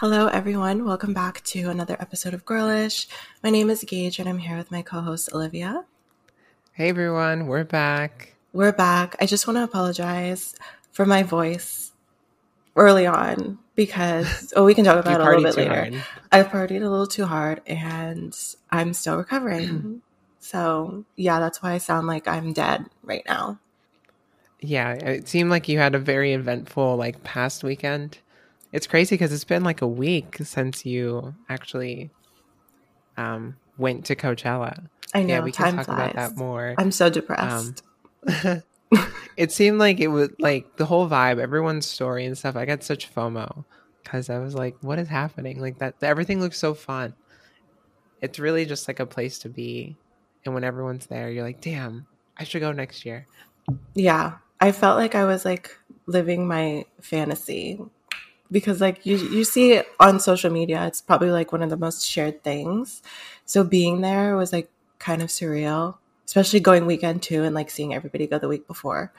Hello, everyone. Welcome back to another episode of Girlish. My name is Gage, and I'm here with my co host, Olivia. Hey, everyone. We're back. We're back. I just want to apologize for my voice early on because, oh, we can talk about it a little bit later. Hard. I partied a little too hard and I'm still recovering. so, yeah, that's why I sound like I'm dead right now. Yeah, it seemed like you had a very eventful, like, past weekend. It's crazy because it's been like a week since you actually um, went to Coachella. I know. Yeah, we can talk flies. about that more. I'm so depressed. Um, it seemed like it was like the whole vibe, everyone's story and stuff. I got such FOMO because I was like, "What is happening?" Like that. Everything looks so fun. It's really just like a place to be, and when everyone's there, you're like, "Damn, I should go next year." Yeah, I felt like I was like living my fantasy because like you you see on social media it's probably like one of the most shared things. So being there was like kind of surreal especially going weekend too and like seeing everybody go the week before.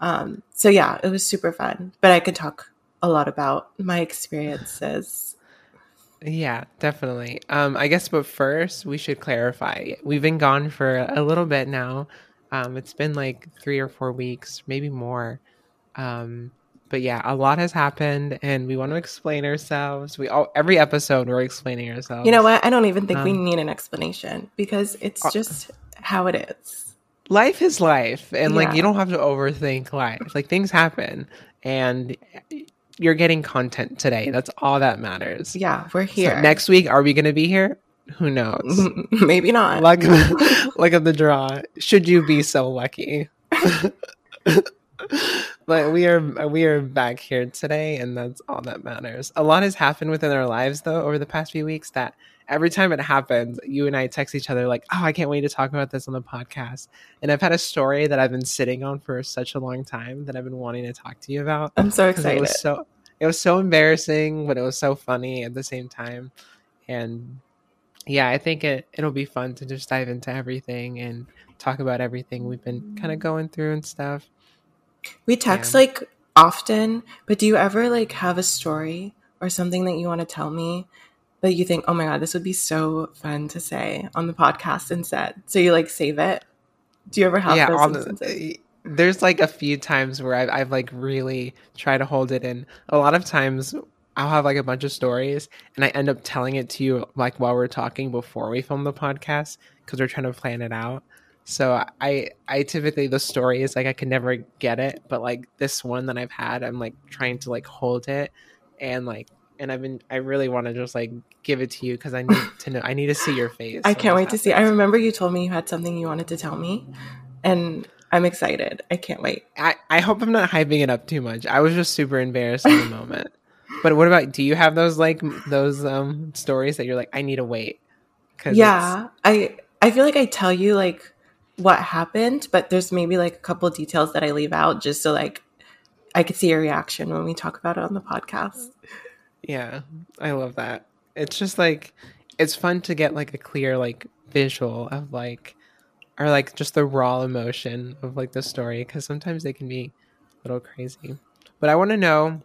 Um so yeah it was super fun but i could talk a lot about my experiences. Yeah definitely. Um i guess but first we should clarify we've been gone for a little bit now. Um it's been like three or four weeks maybe more. Um but yeah, a lot has happened, and we want to explain ourselves. We all every episode we're explaining ourselves. You know what? I don't even think um, we need an explanation because it's uh, just how it is. Life is life, and yeah. like you don't have to overthink life. Like things happen, and you're getting content today. That's all that matters. Yeah, we're here. So next week, are we going to be here? Who knows? Maybe not. Luck, luck of the draw. Should you be so lucky? but we are we are back here today and that's all that matters. A lot has happened within our lives though over the past few weeks that every time it happens you and i text each other like oh i can't wait to talk about this on the podcast. And i've had a story that i've been sitting on for such a long time that i've been wanting to talk to you about i'm so excited it was so it was so embarrassing but it was so funny at the same time. And yeah i think it it'll be fun to just dive into everything and talk about everything we've been kind of going through and stuff we text yeah. like often, but do you ever like have a story or something that you want to tell me that you think, oh my God, this would be so fun to say on the podcast instead? So you like save it? Do you ever have yeah, those the, eh, there's like a few times where I've, I've like really tried to hold it in. A lot of times I'll have like a bunch of stories and I end up telling it to you like while we're talking before we film the podcast because we're trying to plan it out. So I I typically the story is like I can never get it, but like this one that I've had, I'm like trying to like hold it and like and I've been I really want to just like give it to you because I need to know I need to see your face. I can't wait happens. to see. I remember you told me you had something you wanted to tell me, and I'm excited. I can't wait. I I hope I'm not hyping it up too much. I was just super embarrassed in the moment. But what about do you have those like those um stories that you're like I need to wait? Cause yeah, I I feel like I tell you like what happened, but there's maybe like a couple details that I leave out just so like I could see your reaction when we talk about it on the podcast. Yeah, I love that. It's just like it's fun to get like a clear like visual of like or like just the raw emotion of like the story because sometimes they can be a little crazy. But I want to know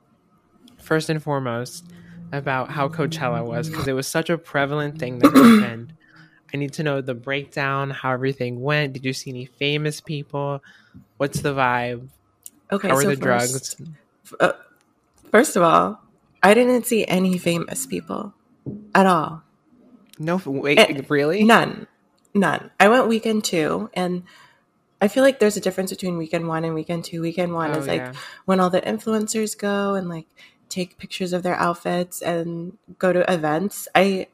first and foremost about how Coachella was because it was such a prevalent thing that happened I need to know the breakdown, how everything went. Did you see any famous people? What's the vibe? Okay, how are so the first, drugs? Uh, first of all, I didn't see any famous people at all. No, wait, and really? None, none. I went weekend two, and I feel like there's a difference between weekend one and weekend two. Weekend one oh, is like yeah. when all the influencers go and like take pictures of their outfits and go to events. I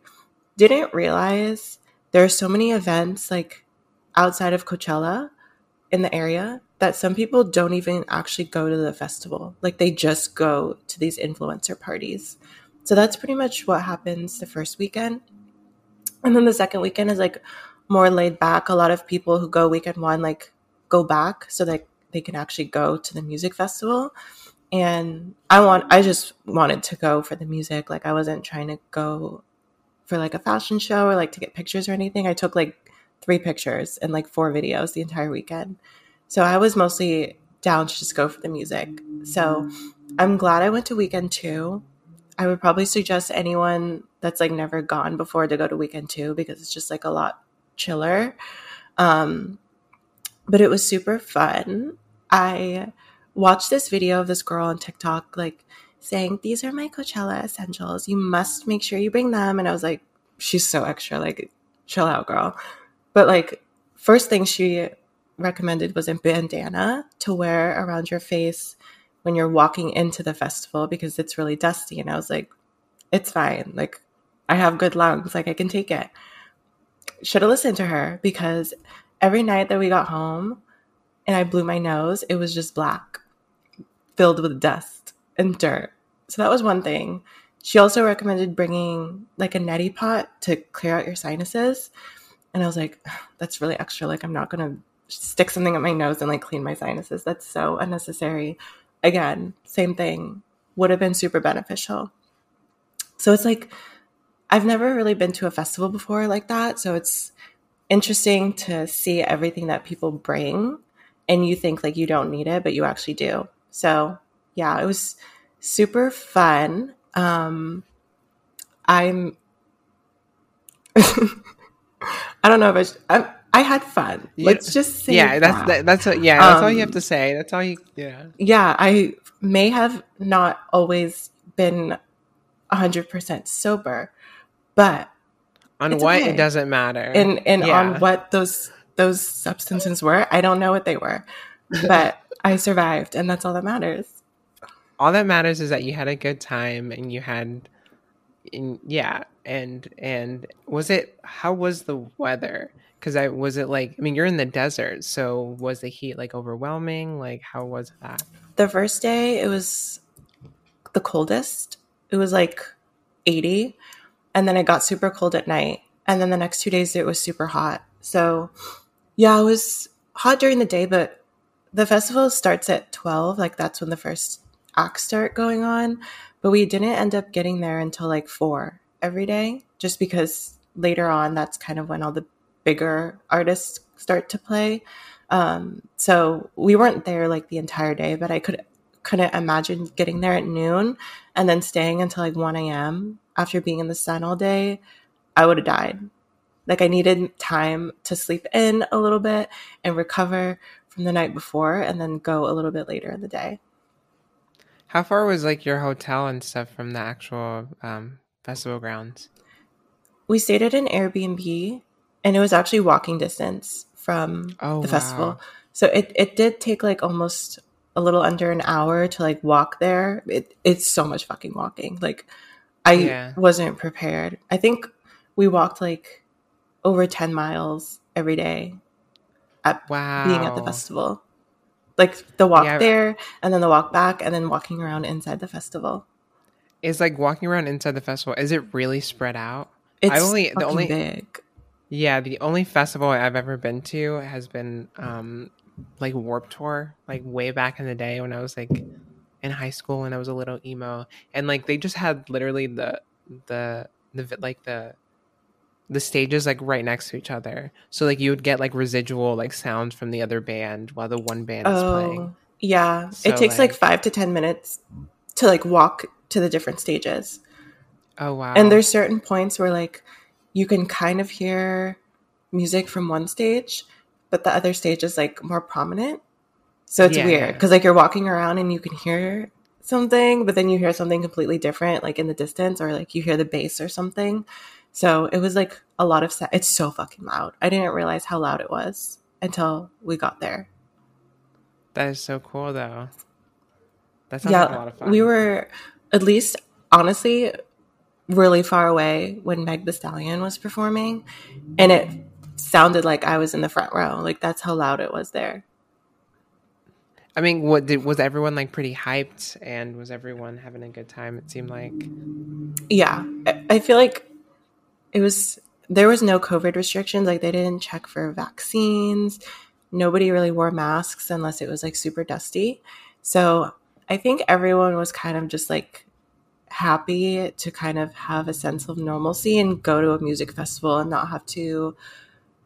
didn't realize there are so many events like outside of Coachella in the area that some people don't even actually go to the festival. Like they just go to these influencer parties. So that's pretty much what happens the first weekend. And then the second weekend is like more laid back. A lot of people who go weekend one like go back so that they can actually go to the music festival. And I want I just wanted to go for the music. Like I wasn't trying to go for like a fashion show or like to get pictures or anything. I took like three pictures and like four videos the entire weekend. So I was mostly down to just go for the music. So I'm glad I went to weekend two. I would probably suggest anyone that's like never gone before to go to weekend two because it's just like a lot chiller. Um, but it was super fun. I watched this video of this girl on TikTok like saying, These are my Coachella essentials. You must make sure you bring them. And I was like, She's so extra, like, chill out, girl. But like, first thing she recommended was a bandana to wear around your face when you're walking into the festival because it's really dusty. And I was like, it's fine. Like, I have good lungs. Like, I can take it. Should have listened to her because every night that we got home and I blew my nose, it was just black, filled with dust and dirt. So that was one thing. She also recommended bringing like a neti pot to clear out your sinuses. And I was like, that's really extra. Like, I'm not going to stick something up my nose and like clean my sinuses. That's so unnecessary. Again, same thing. Would have been super beneficial. So it's like, I've never really been to a festival before like that. So it's interesting to see everything that people bring and you think like you don't need it, but you actually do. So yeah, it was super fun. Um, I'm, I don't know if I, I'm, I had fun. Let's just say yeah. That's that. that's what, yeah. That's um, all you have um, to say. That's all you. Yeah. Yeah, I may have not always been hundred percent sober, but on what okay. it doesn't matter, and and yeah. on what those those substances were, I don't know what they were, but I survived, and that's all that matters. All that matters is that you had a good time and you had, and yeah, and and was it? How was the weather? because I was it like I mean you're in the desert, so was the heat like overwhelming? Like how was that? The first day it was the coldest. It was like 80 and then it got super cold at night and then the next 2 days it was super hot. So yeah, it was hot during the day but the festival starts at 12, like that's when the first acts start going on, but we didn't end up getting there until like 4 every day just because later on that's kind of when all the bigger artists start to play. Um, so we weren't there like the entire day, but I could couldn't imagine getting there at noon and then staying until like 1 a.m. after being in the sun all day. I would have died. Like I needed time to sleep in a little bit and recover from the night before and then go a little bit later in the day. How far was like your hotel and stuff from the actual um, festival grounds? We stayed at an Airbnb and it was actually walking distance from oh, the wow. festival. So it, it did take like almost a little under an hour to like walk there. It, it's so much fucking walking. Like I yeah. wasn't prepared. I think we walked like over 10 miles every day at wow. being at the festival. Like the walk yeah. there and then the walk back and then walking around inside the festival. Is like walking around inside the festival, is it really spread out? It's I only the only big. Yeah, the only festival I've ever been to has been um like Warped Tour, like way back in the day when I was like in high school and I was a little emo, and like they just had literally the the the like the the stages like right next to each other, so like you would get like residual like sounds from the other band while the one band is oh, playing. Yeah, so, it takes like, like five to ten minutes to like walk to the different stages. Oh wow! And there's certain points where like you can kind of hear music from one stage, but the other stage is like more prominent. So it's yeah, weird because like you're walking around and you can hear something, but then you hear something completely different, like in the distance, or like you hear the bass or something. So it was like a lot of set. It's so fucking loud. I didn't realize how loud it was until we got there. That is so cool, though. That sounds yeah, like a lot of fun. We were at least honestly really far away when Meg the Stallion was performing, and it sounded like I was in the front row. Like that's how loud it was there. I mean, what did was everyone like pretty hyped, and was everyone having a good time? It seemed like. Yeah, I feel like it was. There was no COVID restrictions. Like they didn't check for vaccines. Nobody really wore masks unless it was like super dusty. So I think everyone was kind of just like happy to kind of have a sense of normalcy and go to a music festival and not have to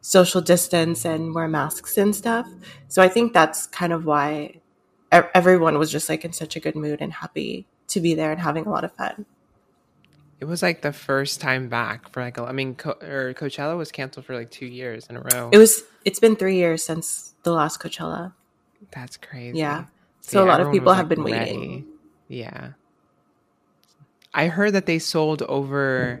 social distance and wear masks and stuff. So I think that's kind of why everyone was just like in such a good mood and happy to be there and having a lot of fun. It was like the first time back for like, a, I mean, Co- or Coachella was canceled for like two years in a row. It was. It's been three years since the last Coachella. That's crazy. Yeah. So yeah, a lot of people have like been ready. waiting. Yeah. I heard that they sold over.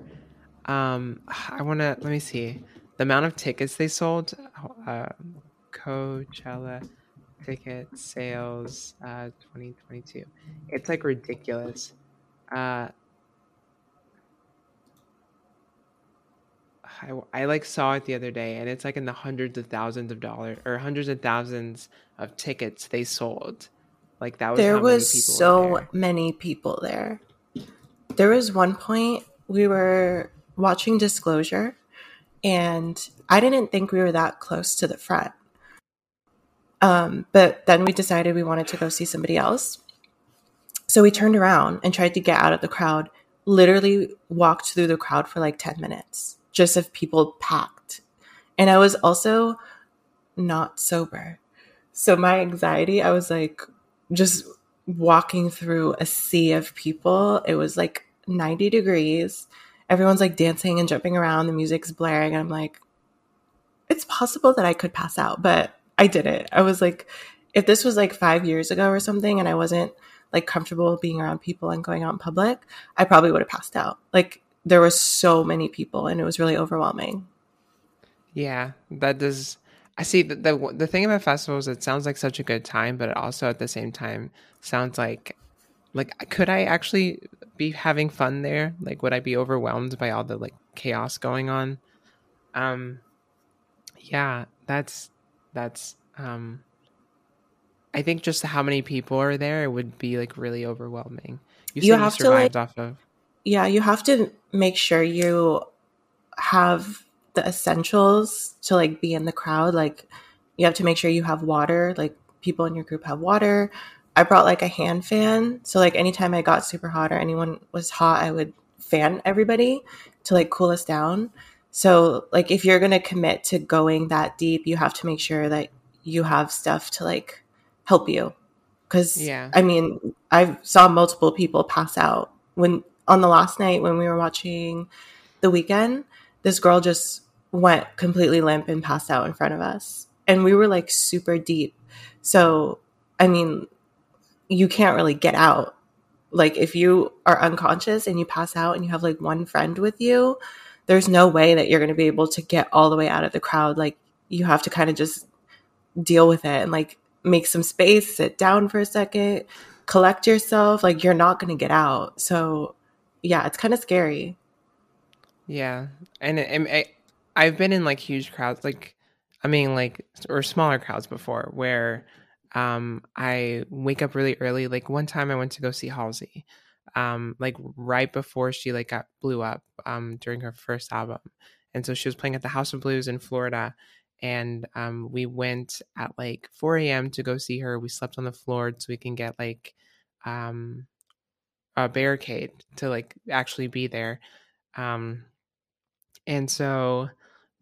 Um, I want to let me see the amount of tickets they sold. Uh, Coachella ticket sales uh 2022 it's like ridiculous uh I, I like saw it the other day and it's like in the hundreds of thousands of dollars or hundreds of thousands of tickets they sold. Like that was there was so many people there. There was one point we were watching disclosure and i didn't think we were that close to the front. Um, but then we decided we wanted to go see somebody else. So we turned around and tried to get out of the crowd, literally walked through the crowd for like 10 minutes just of people packed. And I was also not sober. So my anxiety, I was like just walking through a sea of people. It was like 90 degrees. Everyone's like dancing and jumping around. The music's blaring. And I'm like, it's possible that I could pass out, but I did it. I was like, if this was like five years ago or something and I wasn't like comfortable being around people and going out in public, I probably would have passed out. Like there were so many people and it was really overwhelming. Yeah, that does. I see the, the the thing about festivals. It sounds like such a good time, but it also at the same time sounds like like could I actually be having fun there? Like, would I be overwhelmed by all the like chaos going on? Um, yeah, that's that's um I think just how many people are there it would be like really overwhelming. You, you have you to like, off of Yeah, you have to make sure you have the essentials to like be in the crowd. Like you have to make sure you have water, like people in your group have water. I brought like a hand fan. So like anytime I got super hot or anyone was hot, I would fan everybody to like cool us down. So, like, if you're going to commit to going that deep, you have to make sure that you have stuff to like help you. Cause, yeah, I mean, I saw multiple people pass out when on the last night when we were watching the Weeknd, This girl just went completely limp and passed out in front of us. And we were like super deep. So, I mean, you can't really get out. Like, if you are unconscious and you pass out and you have like one friend with you, there's no way that you're going to be able to get all the way out of the crowd. Like you have to kind of just deal with it and like make some space, sit down for a second, collect yourself. Like you're not going to get out. So yeah, it's kind of scary. Yeah. And it, it, I've been in like huge crowds, like, I mean, like, or smaller crowds before where um, I wake up really early. Like one time I went to go see Halsey um like right before she like got blew up um during her first album and so she was playing at the house of blues in florida and um we went at like 4 a.m to go see her we slept on the floor so we can get like um a barricade to like actually be there um and so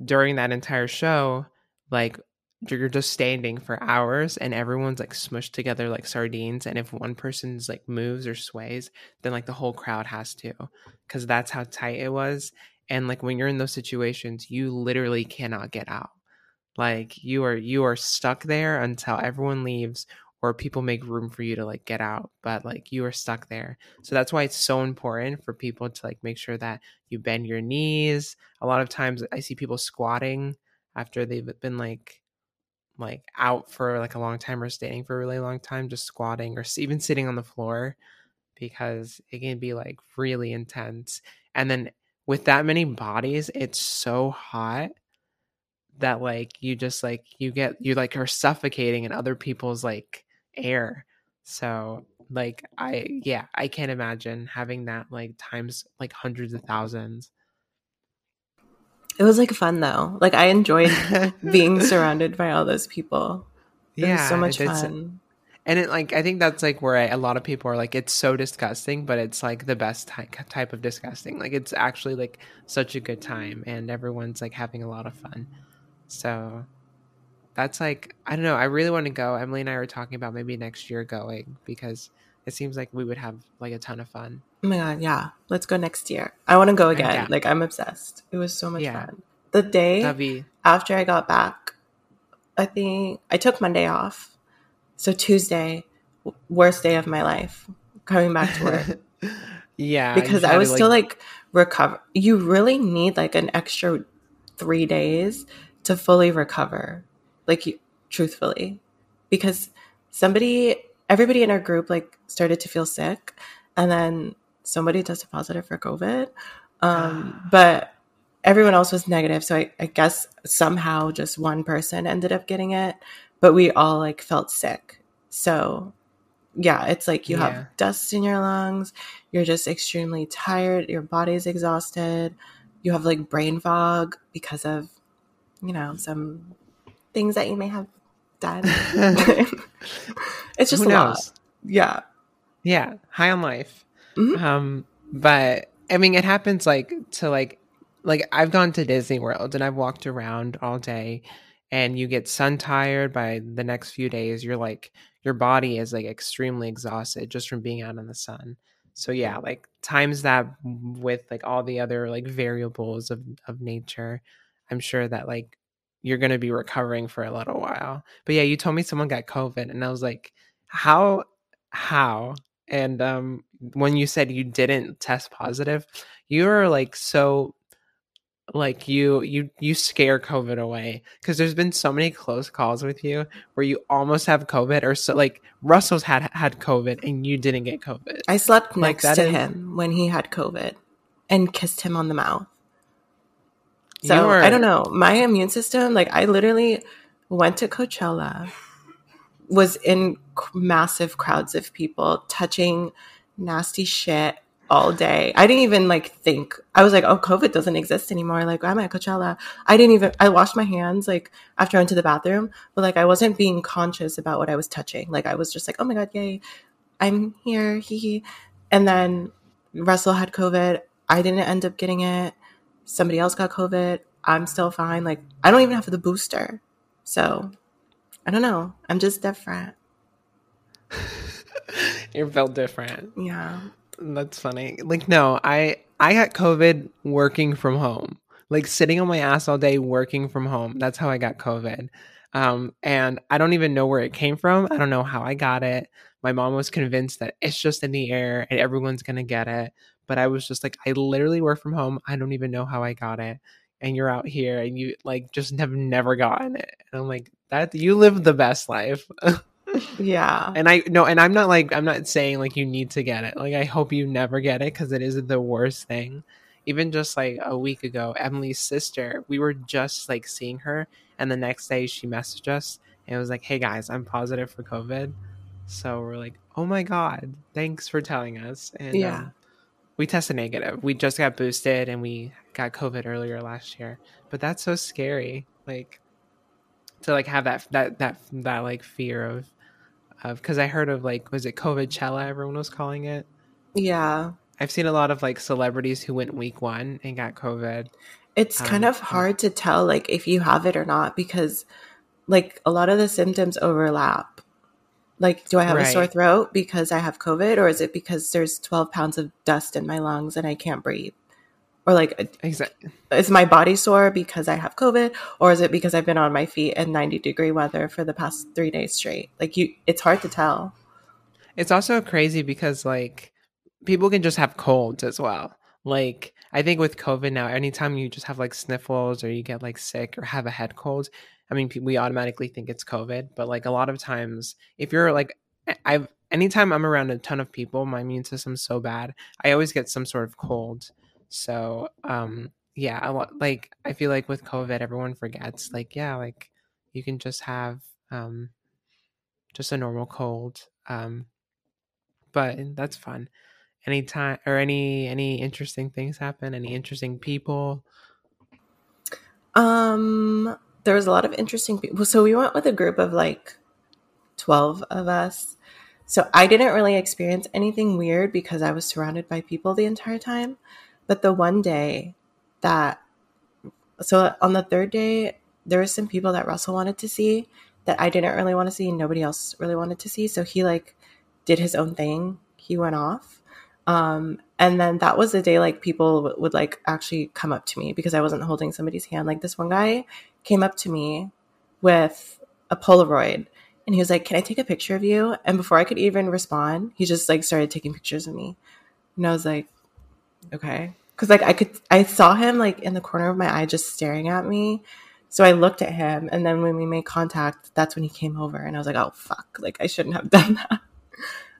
during that entire show like you're just standing for hours and everyone's like smushed together like sardines and if one person's like moves or sways then like the whole crowd has to because that's how tight it was and like when you're in those situations you literally cannot get out. Like you are you are stuck there until everyone leaves or people make room for you to like get out but like you are stuck there so that's why it's so important for people to like make sure that you bend your knees a lot of times i see people squatting after they've been like like out for like a long time or staying for a really long time, just squatting or even sitting on the floor because it can be like really intense. And then with that many bodies, it's so hot that like you just like you get you like are suffocating in other people's like air. So like I yeah, I can't imagine having that like times like hundreds of thousands. It was like fun though. Like I enjoyed being surrounded by all those people. It yeah, was so much fun. And it like I think that's like where I, a lot of people are like it's so disgusting, but it's like the best type type of disgusting. Like it's actually like such a good time, and everyone's like having a lot of fun. So that's like I don't know. I really want to go. Emily and I were talking about maybe next year going because it seems like we would have like a ton of fun. Oh my god, yeah. Let's go next year. I want to go again. Yeah. Like I'm obsessed. It was so much yeah. fun. The day be... after I got back, I think I took Monday off. So Tuesday, worst day of my life, coming back to work. yeah, because I was to, like... still like recover. You really need like an extra three days to fully recover. Like, truthfully, because somebody everybody in our group like started to feel sick and then somebody tested positive for covid um, but everyone else was negative so I, I, guess somehow just one person ended up getting it but we all like felt sick so yeah it's like you yeah. have dust in your lungs you're just extremely tired your body's exhausted you have like brain fog because of you know some things that you may have done. It's just Who a knows? lot yeah. Yeah. High on life. Mm-hmm. um but i mean it happens like to like like i've gone to disney world and i've walked around all day and you get sun tired by the next few days. You're like your body is like extremely exhausted just from being out in the sun. So yeah like times that with like all the other like variables of of nature i'm sure that like you're going to be recovering for a little while. But yeah you told me someone got covid and i was like how how? And um when you said you didn't test positive you were like so like you you you scare covid away because there's been so many close calls with you where you almost have covid or so like russell's had had covid and you didn't get covid. I slept like next to is... him when he had covid and kissed him on the mouth so are... i don't know my immune system like i literally went to coachella was in massive crowds of people touching nasty shit all day. I didn't even like think. I was like, oh, COVID doesn't exist anymore. Like, I'm at Coachella. I didn't even, I washed my hands like after I went to the bathroom, but like I wasn't being conscious about what I was touching. Like, I was just like, oh my God, yay, I'm here. Hee And then Russell had COVID. I didn't end up getting it. Somebody else got COVID. I'm still fine. Like, I don't even have the booster. So I don't know. I'm just different. You're built different. Yeah. That's funny. Like no, I I got COVID working from home. Like sitting on my ass all day working from home. That's how I got COVID. Um, and I don't even know where it came from. I don't know how I got it. My mom was convinced that it's just in the air and everyone's gonna get it. But I was just like, I literally work from home. I don't even know how I got it. And you're out here and you like just have never gotten it. And I'm like, that you live the best life. yeah. And I no, and I'm not like I'm not saying like you need to get it. Like I hope you never get it because it is the worst thing. Even just like a week ago, Emily's sister, we were just like seeing her, and the next day she messaged us and it was like, "Hey guys, I'm positive for COVID." So we're like, "Oh my god, thanks for telling us." And yeah, um, we tested negative. We just got boosted and we got COVID earlier last year, but that's so scary. Like to like have that that that that like fear of of because I heard of like was it COVID COVIDchella everyone was calling it. Yeah, I've seen a lot of like celebrities who went week one and got COVID. It's um, kind of hard to tell like if you have it or not because like a lot of the symptoms overlap. Like, do I have right. a sore throat because I have COVID, or is it because there's 12 pounds of dust in my lungs and I can't breathe? or like uh, exactly is my body sore because i have covid or is it because i've been on my feet in 90 degree weather for the past three days straight like you it's hard to tell it's also crazy because like people can just have colds as well like i think with covid now anytime you just have like sniffles or you get like sick or have a head cold i mean we automatically think it's covid but like a lot of times if you're like i've anytime i'm around a ton of people my immune system's so bad i always get some sort of cold so, um, yeah, I, like I feel like with COVID, everyone forgets. Like, yeah, like you can just have um, just a normal cold. Um, but that's fun. Any time or any any interesting things happen? Any interesting people? Um, there was a lot of interesting people. So we went with a group of like twelve of us. So I didn't really experience anything weird because I was surrounded by people the entire time. But the one day that, so on the third day, there were some people that Russell wanted to see that I didn't really want to see and nobody else really wanted to see. So he like did his own thing. He went off. Um, and then that was the day like people w- would like actually come up to me because I wasn't holding somebody's hand. Like this one guy came up to me with a Polaroid and he was like, Can I take a picture of you? And before I could even respond, he just like started taking pictures of me. And I was like, Okay. Cause like I could, I saw him like in the corner of my eye just staring at me. So I looked at him and then when we made contact, that's when he came over and I was like, Oh fuck, like I shouldn't have done that.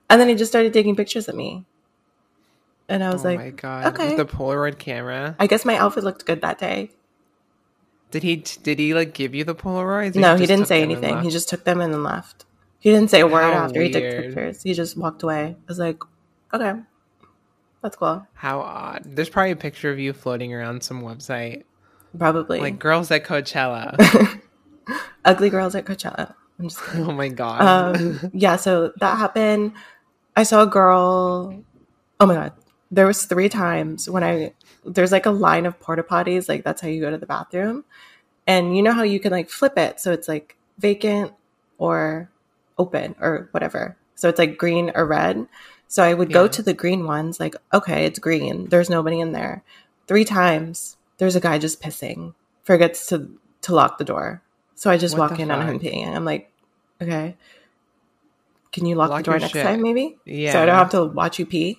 And then he just started taking pictures of me. And I was oh like, my god, okay. With the Polaroid camera. I guess my outfit looked good that day. Did he did he like give you the Polaroids? No, he, didn't say anything. He just took them and then left. He didn't say a word How after weird. he took pictures. He just walked away. I was like, okay, that's cool. How odd. There's probably a picture of you floating around some website. Probably. Like girls at Coachella. Ugly girls at Coachella. I'm just kidding. Oh my god. Um, yeah, so that happened. I saw a girl. Oh my god, there was three times when I there's like a line of porta potties, like that's how you go to the bathroom. And you know how you can like flip it so it's like vacant or open or whatever. So it's like green or red. So I would yeah. go to the green ones, like, okay, it's green. There's nobody in there. Three times there's a guy just pissing, forgets to to lock the door. So I just what walk in fuck? on him peeing. I'm like, okay. Can you lock, lock the door next shit. time, maybe? Yeah. So I don't have to watch you pee.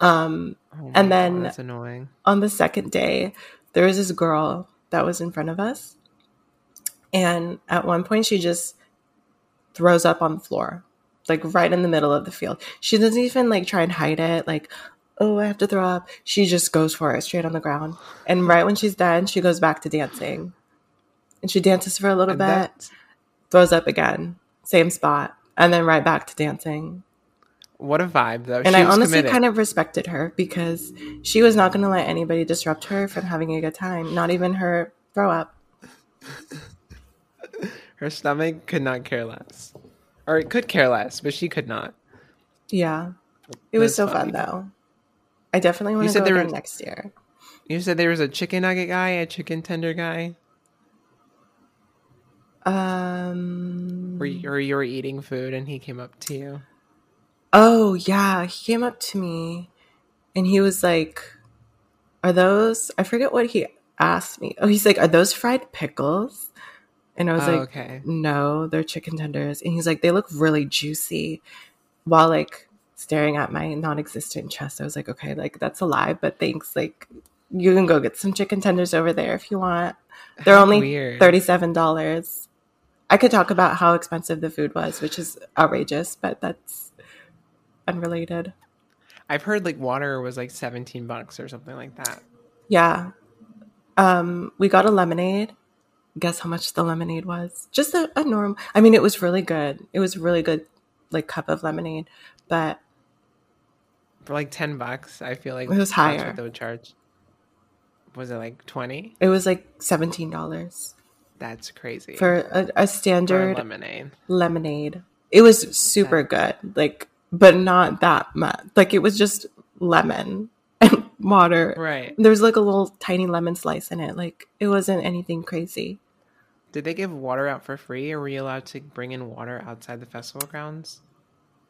Um, oh and then God, annoying. on the second day, there was this girl that was in front of us. And at one point, she just throws up on the floor, like right in the middle of the field. She doesn't even like try and hide it, like, oh, I have to throw up. She just goes for it straight on the ground. And right when she's done, she goes back to dancing. And she dances for a little and bit, throws up again, same spot, and then right back to dancing. What a vibe, though. And she I honestly committed. kind of respected her because she was not going to let anybody disrupt her from having a good time, not even her throw up. her stomach could not care less. Or it could care less, but she could not. Yeah. It was so funny. fun, though. I definitely want to go there was, next year. You said there was a chicken nugget guy, a chicken tender guy? Um, or you, or you were eating food and he came up to you? Oh, yeah. He came up to me and he was like, Are those, I forget what he asked me. Oh, he's like, Are those fried pickles? And I was oh, like, okay. No, they're chicken tenders. And he's like, They look really juicy while like staring at my non existent chest. I was like, Okay, like that's a lie, but thanks. Like, you can go get some chicken tenders over there if you want. They're only Weird. $37. I could talk about how expensive the food was, which is outrageous, but that's unrelated. I've heard like water was like 17 bucks or something like that. Yeah. Um, we got a lemonade. Guess how much the lemonade was? Just a, a norm. I mean, it was really good. It was really good, like cup of lemonade, but for like 10 bucks, I feel like it was higher. they would charge. Was it like 20? It was like $17. That's crazy. For a, a standard for a lemonade. Lemonade. It was super That's... good. Like but not that much. Like it was just lemon and water. Right. There's like a little tiny lemon slice in it. Like it wasn't anything crazy. Did they give water out for free or were you allowed to bring in water outside the festival grounds?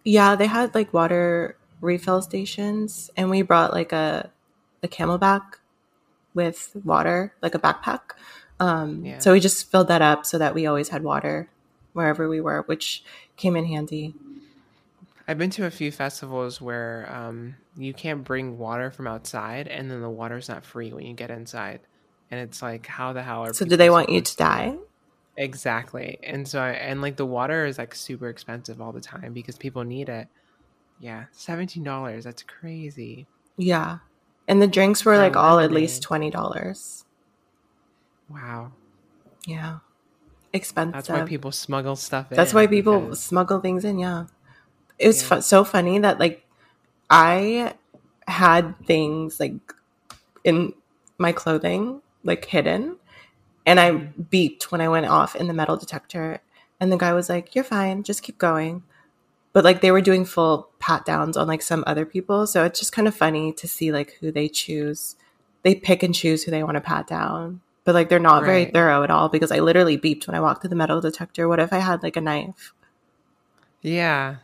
Yeah, they had like water refill stations and we brought like a a CamelBak with water, like a backpack. Um yeah. so we just filled that up so that we always had water wherever we were, which came in handy. I've been to a few festivals where um, you can't bring water from outside, and then the water's not free when you get inside, and it's like, how the hell are? So, do they want you to die? Exactly, and so I, and like the water is like super expensive all the time because people need it. Yeah, seventeen dollars. That's crazy. Yeah, and the drinks were like all at least twenty dollars. Wow. Yeah, expensive. That's why people smuggle stuff in. That's why people because... smuggle things in. Yeah it was yeah. so funny that like I had things like in my clothing like hidden and I beeped when I went off in the metal detector and the guy was like you're fine just keep going. But like they were doing full pat downs on like some other people so it's just kind of funny to see like who they choose. They pick and choose who they want to pat down but like they're not right. very thorough at all because I literally beeped when I walked through the metal detector. What if I had like a knife? Yeah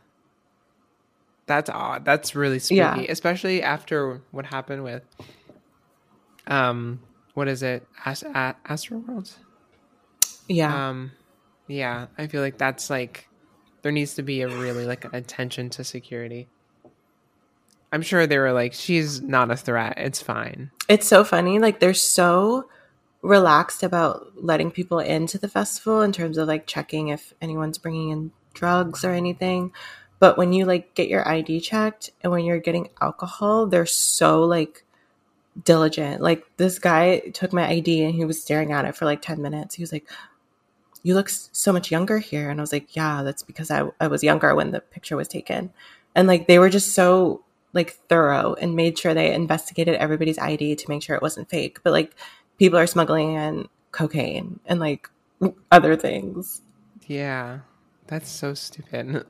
that's odd. That's really spooky, yeah. especially after what happened with um what is it? Ast- Astroworld? Yeah. Um yeah, I feel like that's like there needs to be a really like attention to security. I'm sure they were like, she's not a threat. It's fine. It's so funny. Like they're so relaxed about letting people into the festival in terms of like checking if anyone's bringing in drugs or anything. But when you like get your ID checked and when you're getting alcohol, they're so like diligent. Like this guy took my ID and he was staring at it for like 10 minutes. He was like, You look so much younger here. And I was like, Yeah, that's because I, I was younger when the picture was taken. And like they were just so like thorough and made sure they investigated everybody's ID to make sure it wasn't fake. But like people are smuggling in cocaine and like other things. Yeah, that's so stupid.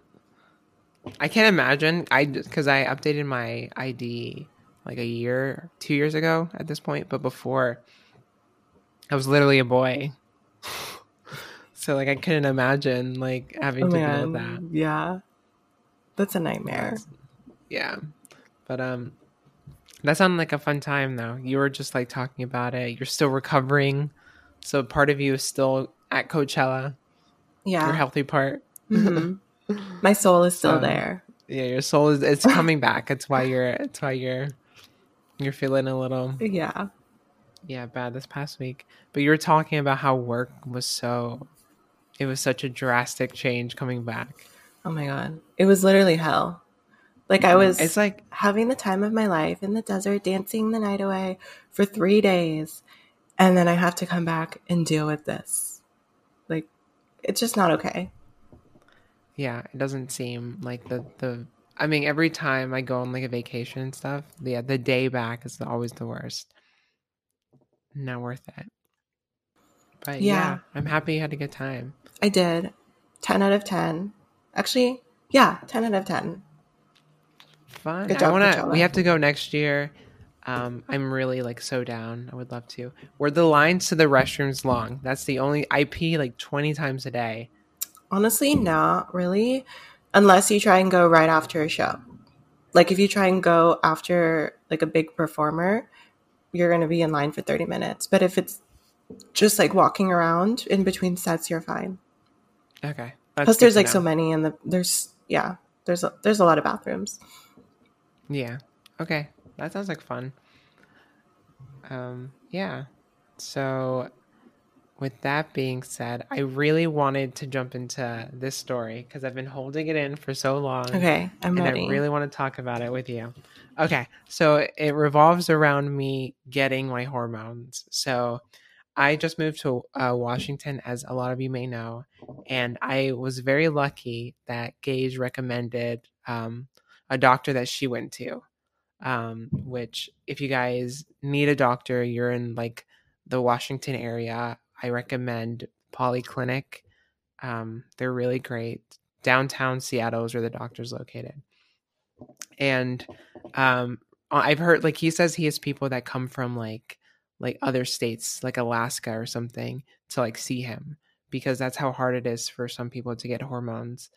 I can't imagine. I because I updated my ID like a year, two years ago at this point, but before I was literally a boy. so like I couldn't imagine like having oh, to man. deal with that. Yeah, that's a nightmare. That's, yeah, but um, that sounded like a fun time though. You were just like talking about it. You're still recovering. So part of you is still at Coachella. Yeah. Your healthy part. Mm-hmm. My soul is still so, there. Yeah, your soul is it's coming back. It's why you're it's why you're you're feeling a little Yeah. Yeah, bad this past week. But you were talking about how work was so it was such a drastic change coming back. Oh my god. It was literally hell. Like I mm-hmm. was it's like having the time of my life in the desert, dancing the night away for three days, and then I have to come back and deal with this. Like it's just not okay. Yeah, it doesn't seem like the the I mean, every time I go on like a vacation and stuff, yeah, the day back is always the worst. Not worth it. But yeah. yeah, I'm happy you had a good time. I did. 10 out of 10. Actually, yeah, 10 out of 10 fun. I want to. We have to go next year. Um, I'm really like so down. I would love to. Were the lines to the restrooms long? That's the only. I pee like 20 times a day. Honestly, not really, unless you try and go right after a show. Like if you try and go after like a big performer, you're going to be in line for 30 minutes. But if it's just like walking around in between sets, you're fine. Okay. That's Plus, there's like know. so many, and the there's yeah, there's a, there's a lot of bathrooms. Yeah. Okay. That sounds like fun. Um, yeah. So, with that being said, I really wanted to jump into this story because I've been holding it in for so long. Okay, I'm and ready. I really want to talk about it with you. Okay, so it revolves around me getting my hormones. So, I just moved to uh, Washington, as a lot of you may know, and I was very lucky that Gage recommended um, a doctor that she went to. Um, which if you guys need a doctor, you're in like the Washington area, I recommend Polyclinic. Um, they're really great. Downtown Seattle is where the doctor's located. And um, I've heard like he says he has people that come from like like other states, like Alaska or something, to like see him because that's how hard it is for some people to get hormones.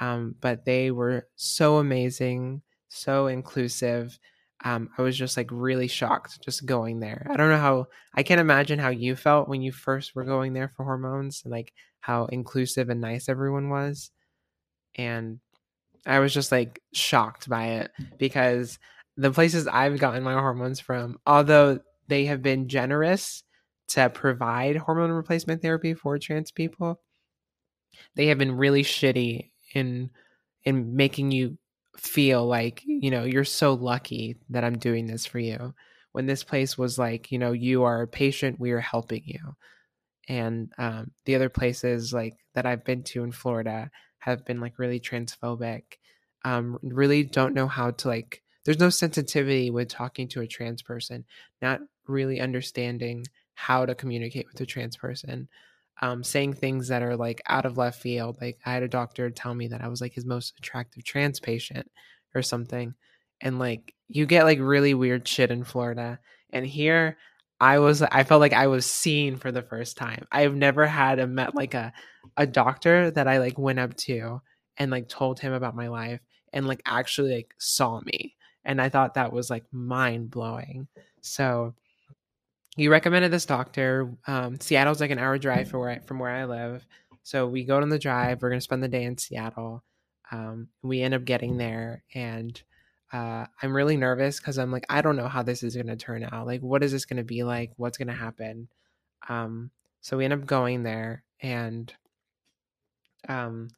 Um, but they were so amazing, so inclusive. Um, I was just like really shocked just going there. I don't know how I can't imagine how you felt when you first were going there for hormones and like how inclusive and nice everyone was. And I was just like shocked by it because the places I've gotten my hormones from, although they have been generous to provide hormone replacement therapy for trans people, they have been really shitty in in making you feel like you know you're so lucky that i'm doing this for you when this place was like you know you are a patient we are helping you. And um, the other places like that i've been to in florida have been like really transphobic um, really don't know how to like there's no sensitivity with talking to a trans person not really understanding how to communicate with a trans person um, saying things that are like out of left field. Like I had a doctor tell me that I was like his most attractive trans patient or something. And like you get like really weird shit in Florida. And here I was I felt like I was seen for the first time. I've never had a met like a a doctor that I like went up to and like told him about my life and like actually like saw me. And I thought that was like mind blowing. So he recommended this doctor. Um, Seattle's like an hour drive from where I, from where I live. So we go on the drive. We're gonna spend the day in Seattle. Um, we end up getting there, and uh, I'm really nervous because I'm like, I don't know how this is gonna turn out. Like, what is this gonna be like? What's gonna happen? Um, so we end up going there, and um,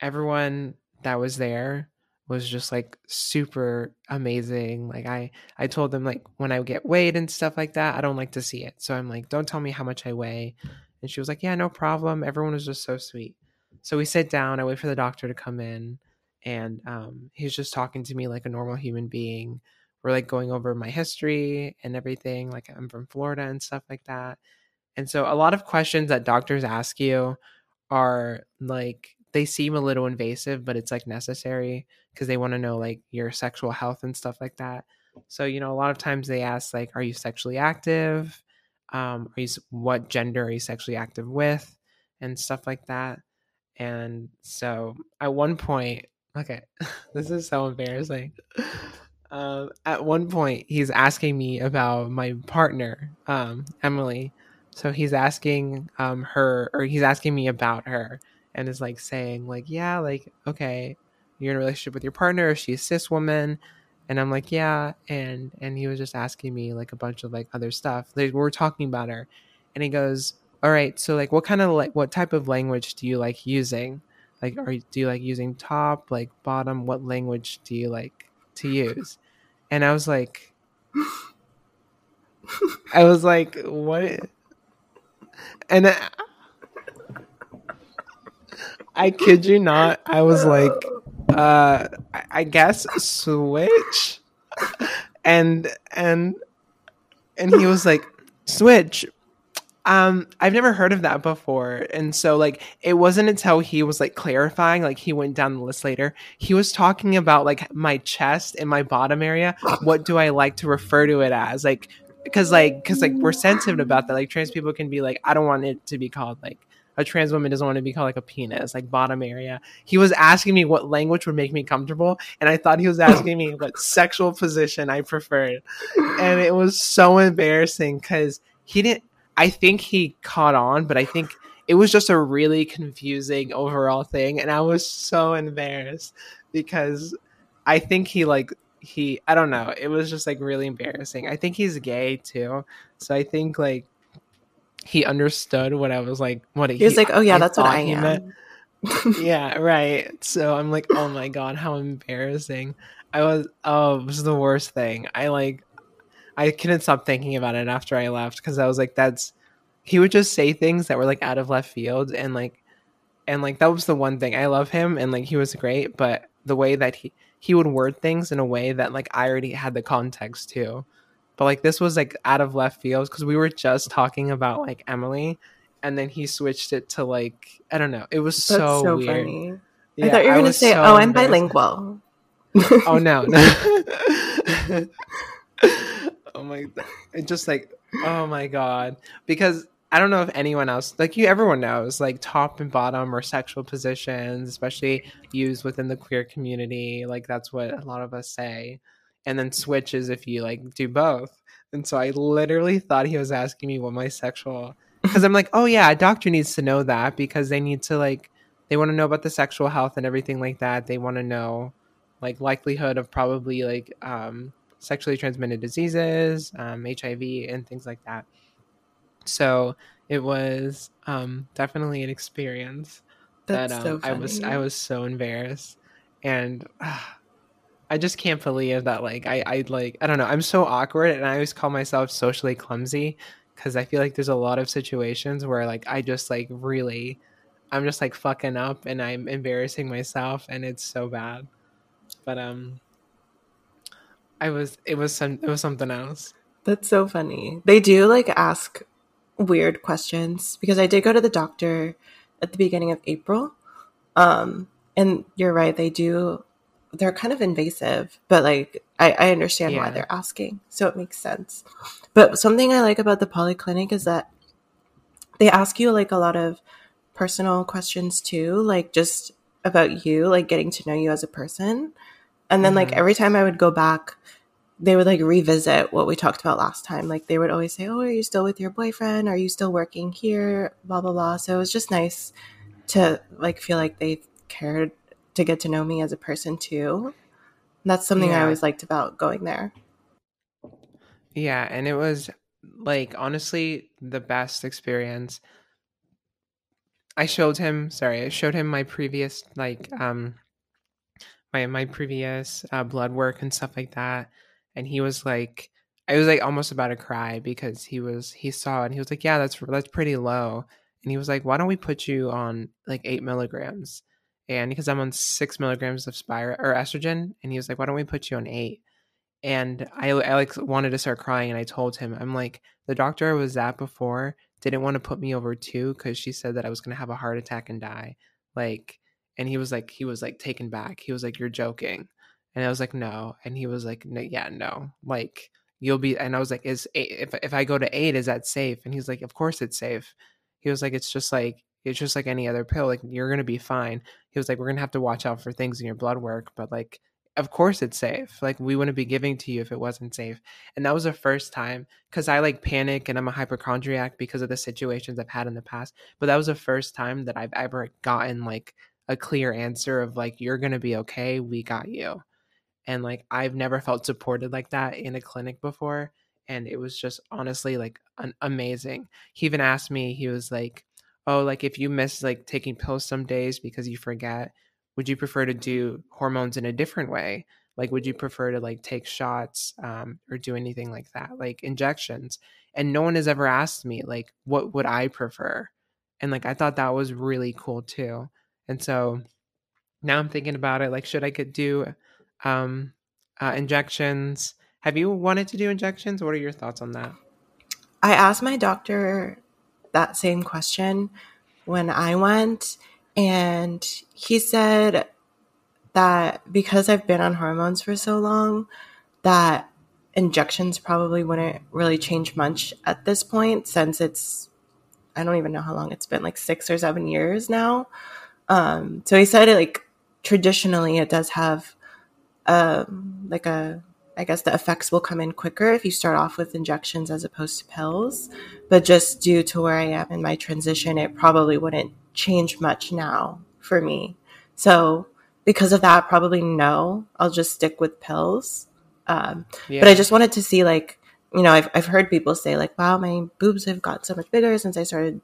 everyone that was there was just like super amazing. Like I I told them like when I get weighed and stuff like that, I don't like to see it. So I'm like, don't tell me how much I weigh. And she was like, yeah, no problem. Everyone was just so sweet. So we sit down. I wait for the doctor to come in, and um, he's just talking to me like a normal human being. We're like going over my history and everything. Like I'm from Florida and stuff like that. And so a lot of questions that doctors ask you are like they seem a little invasive, but it's like necessary because they want to know like your sexual health and stuff like that. So, you know, a lot of times they ask like, are you sexually active? Um, are you, what gender are you sexually active with? And stuff like that. And so at one point, okay, this is so embarrassing. Um, at one point, he's asking me about my partner, um, Emily. So he's asking um, her, or he's asking me about her and is like saying like yeah like okay you're in a relationship with your partner she's cis woman. And i'm like yeah and and he was just asking me like a bunch of like other stuff. Like we are talking about her and he goes all right so like what kind of like what type of language do you like using? Like are you, do you like using top like bottom? What language do you like to use? And i was like i was like what? And I, I kid you not. I was like, uh, I guess switch, and and and he was like, switch. Um, I've never heard of that before, and so like it wasn't until he was like clarifying, like he went down the list later. He was talking about like my chest and my bottom area. What do I like to refer to it as? Like because like because like we're sensitive about that. Like trans people can be like, I don't want it to be called like a trans woman doesn't want to be called like a penis, like bottom area. He was asking me what language would make me comfortable, and I thought he was asking me what sexual position I preferred, and it was so embarrassing because he didn't. I think he caught on, but I think it was just a really confusing overall thing, and I was so embarrassed because I think he like he I don't know. It was just like really embarrassing. I think he's gay too, so I think like he understood what I was like. What he, he was like, "Oh yeah, I that's what I am." yeah, right. So I'm like, "Oh my god, how embarrassing!" I was. Oh, it was the worst thing. I like, I couldn't stop thinking about it after I left because I was like, "That's." He would just say things that were like out of left field, and like, and like that was the one thing I love him, and like he was great, but the way that he he would word things in a way that like I already had the context too but like this was like out of left field because we were just talking about like Emily, and then he switched it to like I don't know. It was so, so, weird. Funny. Yeah, I thought you were gonna say, so "Oh, I'm bilingual." oh no, no. oh my! It just like oh my god because I don't know if anyone else like you everyone knows like top and bottom or sexual positions especially used within the queer community like that's what a lot of us say and then switches if you like do both. And so I literally thought he was asking me what my sexual because I'm like, oh yeah, a doctor needs to know that because they need to like they want to know about the sexual health and everything like that. They want to know like likelihood of probably like um, sexually transmitted diseases, um, HIV, and things like that. So it was um, definitely an experience That's that um, so I was I was so embarrassed and. Uh, I just can't believe that like I I like I don't know I'm so awkward and I always call myself socially clumsy because I feel like there's a lot of situations where like I just like really I'm just like fucking up and I'm embarrassing myself and it's so bad. But um I was it was some it was something else. That's so funny. They do like ask weird questions because I did go to the doctor at the beginning of April. Um and you're right, they do they're kind of invasive, but like I, I understand yeah. why they're asking, so it makes sense. But something I like about the polyclinic is that they ask you like a lot of personal questions too, like just about you, like getting to know you as a person. And then mm-hmm. like every time I would go back, they would like revisit what we talked about last time. Like they would always say, "Oh, are you still with your boyfriend? Are you still working here?" blah blah blah. So it was just nice to like feel like they cared to get to know me as a person too. And that's something yeah. I always liked about going there. Yeah, and it was like honestly the best experience. I showed him, sorry, I showed him my previous like um my my previous uh, blood work and stuff like that, and he was like, I was like almost about to cry because he was he saw it and he was like, yeah, that's that's pretty low, and he was like, why don't we put you on like eight milligrams, and because I'm on six milligrams of spira or estrogen, and he was like, why don't we put you on eight, and I, I like wanted to start crying and i told him i'm like the doctor I was at before didn't want to put me over two because she said that i was going to have a heart attack and die. Like and he was like he was like taken back. He was like you're joking. And i was like no. And he was like yeah no. Like you'll be and i was like is eight, if, if i go to eight is that safe? And he's like of course it's safe. He was like it's just like it's just like any other pill like you're gonna be fine he was like we're gonna have to watch out for things in your blood work but like of course it's safe. Like we wouldn't be giving to you if it wasn't safe. And that was the first time because I like panic and I'm a hypochondriac because of the situations I've had in the past. But that was the first time that I've ever gotten like a clear answer of like, you're to be okay. We got you. And like, I've never felt supported like that in a clinic before. And it was just honestly like an amazing. He even asked me, he was like, Oh, like if you miss like taking pills some days because you forget, would you prefer to do hormones in a different way? Like would you prefer to like take shots um, or do anything like that like injections? And no one has ever asked me like what would i prefer? And like i thought that was really cool too. And so now i'm thinking about it like should i could do um, uh, injections? Have you wanted to do injections? What are your thoughts on that? I asked my doctor that same question when i went and he said that because I've been on hormones for so long, that injections probably wouldn't really change much at this point since it's I don't even know how long it's been, like six or seven years now. Um, so he said it like traditionally it does have um, like a I guess the effects will come in quicker if you start off with injections as opposed to pills. But just due to where I am in my transition, it probably wouldn't change much now for me. So because of that, probably no. I'll just stick with pills. Um, yeah. But I just wanted to see, like, you know, I've I've heard people say like, "Wow, my boobs have got so much bigger since I started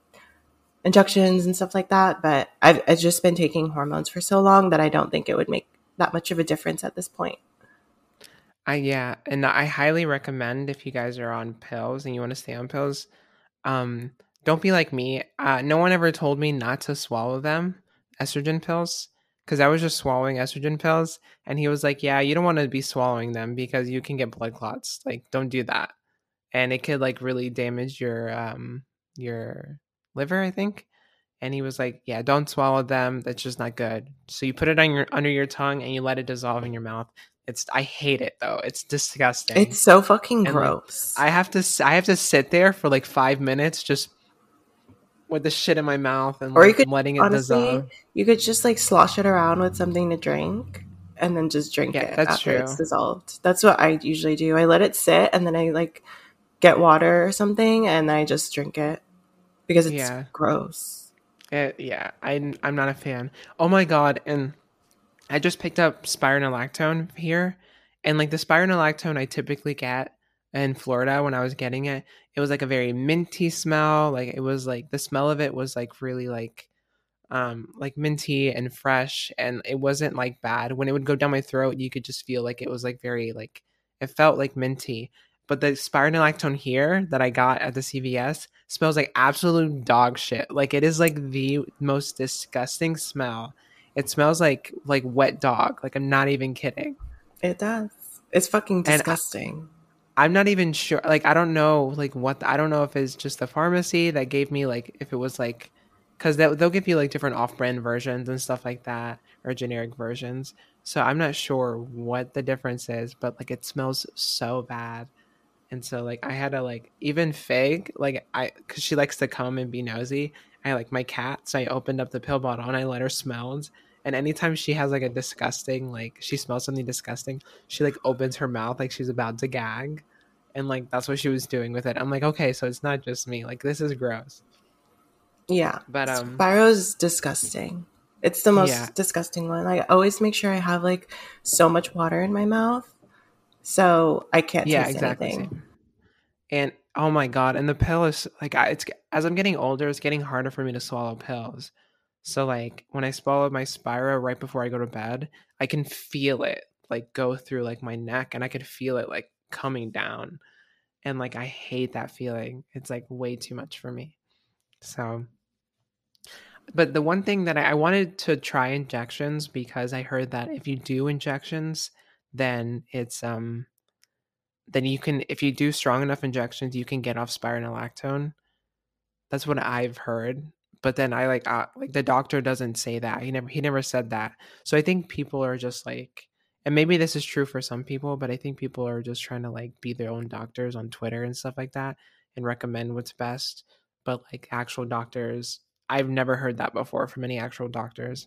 injections and stuff like that." But I've, I've just been taking hormones for so long that I don't think it would make that much of a difference at this point. I yeah, and I highly recommend if you guys are on pills and you want to stay on pills, um, don't be like me. Uh, no one ever told me not to swallow them, estrogen pills, because I was just swallowing estrogen pills. And he was like, Yeah, you don't want to be swallowing them because you can get blood clots. Like, don't do that. And it could like really damage your um your liver, I think. And he was like, Yeah, don't swallow them. That's just not good. So you put it on your under your tongue and you let it dissolve in your mouth. It's I hate it though. It's disgusting. It's so fucking and, gross. Like, I have to I have to sit there for like five minutes just with the shit in my mouth and or like, you could, letting it honestly, dissolve. You could just like slosh it around with something to drink and then just drink yeah, it that's after true. it's dissolved. That's what I usually do. I let it sit and then I like get water or something and I just drink it because it's yeah. gross. It, yeah, I, I'm not a fan. Oh my god! And I just picked up spironolactone here, and like the spironolactone I typically get in Florida when I was getting it, it was like a very minty smell. Like it was like the smell of it was like really like um like minty and fresh and it wasn't like bad. When it would go down my throat, you could just feel like it was like very like it felt like minty. But the spironolactone here that I got at the CVS smells like absolute dog shit. Like it is like the most disgusting smell. It smells like like wet dog. Like I'm not even kidding. It does. It's fucking disgusting. I'm not even sure. Like, I don't know, like, what, the, I don't know if it's just the pharmacy that gave me, like, if it was like, because they'll, they'll give you, like, different off brand versions and stuff like that, or generic versions. So I'm not sure what the difference is, but, like, it smells so bad. And so, like, I had to, like, even Fig, like, I, because she likes to come and be nosy. I like my cat, so I opened up the pill bottle and I let her smell, And anytime she has like a disgusting, like she smells something disgusting, she like opens her mouth like she's about to gag. And like that's what she was doing with it. I'm like, okay, so it's not just me. Like this is gross. Yeah. But um Spiro's disgusting. It's the most yeah. disgusting one. I always make sure I have like so much water in my mouth. So I can't yeah, taste exactly anything. Same. And oh my god, and the pill is like it's as I'm getting older, it's getting harder for me to swallow pills. So like when I swallow my Spiro right before I go to bed, I can feel it like go through like my neck and I could feel it like coming down. And like I hate that feeling. It's like way too much for me. So but the one thing that I, I wanted to try injections because I heard that if you do injections, then it's um then you can if you do strong enough injections, you can get off spironolactone. That's what I've heard. But then I like uh, like the doctor doesn't say that. He never he never said that. So I think people are just like and maybe this is true for some people, but I think people are just trying to like be their own doctors on Twitter and stuff like that and recommend what's best. But like actual doctors I've never heard that before from any actual doctors.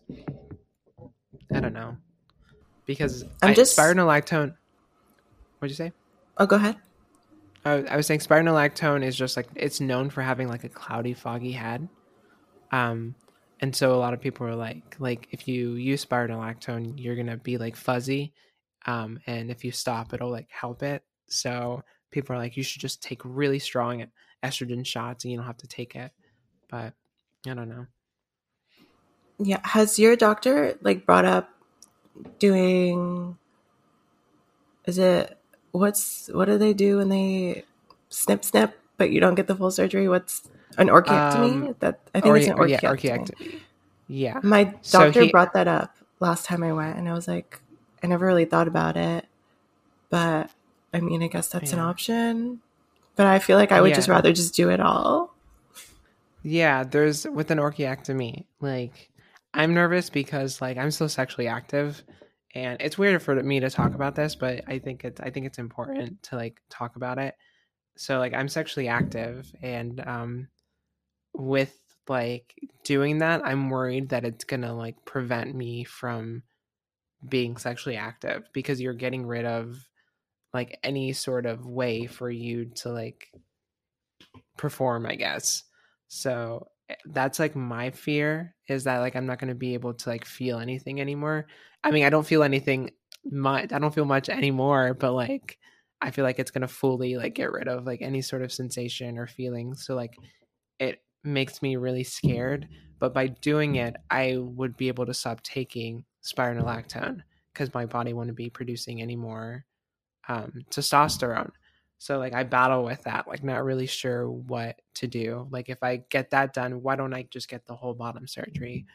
I don't know. Because I'm I, just spironolactone. What'd you say? Oh, go ahead. I, I was saying spironolactone is just like it's known for having like a cloudy, foggy head. Um, and so a lot of people are like, like if you use spironolactone, you're gonna be like fuzzy, um, and if you stop, it'll like help it. So people are like, you should just take really strong estrogen shots, and you don't have to take it. But I don't know. Yeah. Has your doctor like brought up doing is it what's what do they do when they snip snip but you don't get the full surgery? What's an orchiectomy? Um, that I think or, it's an orchiectomy. Yeah, orchiectomy. Yeah. My doctor so he, brought that up last time I went and I was like I never really thought about it. But I mean, I guess that's yeah. an option. But I feel like I would yeah. just rather just do it all. Yeah, there's with an orchiectomy, like I'm nervous because like I'm so sexually active and it's weird for me to talk about this, but I think it's I think it's important to like talk about it. So like I'm sexually active and um with like doing that, I'm worried that it's to like prevent me from being sexually active because you're getting rid of like any sort of way for you to like perform, I guess. So eh, that's like my fear is that like I'm not going to be able to like feel anything anymore. I mean, I don't feel anything much. I don't feel much anymore, but like I feel like it's to fully like get rid of like any sort of sensation or feeling. So like it makes me really scared, but by doing it, I would be able to stop taking spironolactone because my body wouldn't be producing any more um, testosterone. So like I battle with that, like not really sure what to do. Like if I get that done, why don't I just get the whole bottom surgery?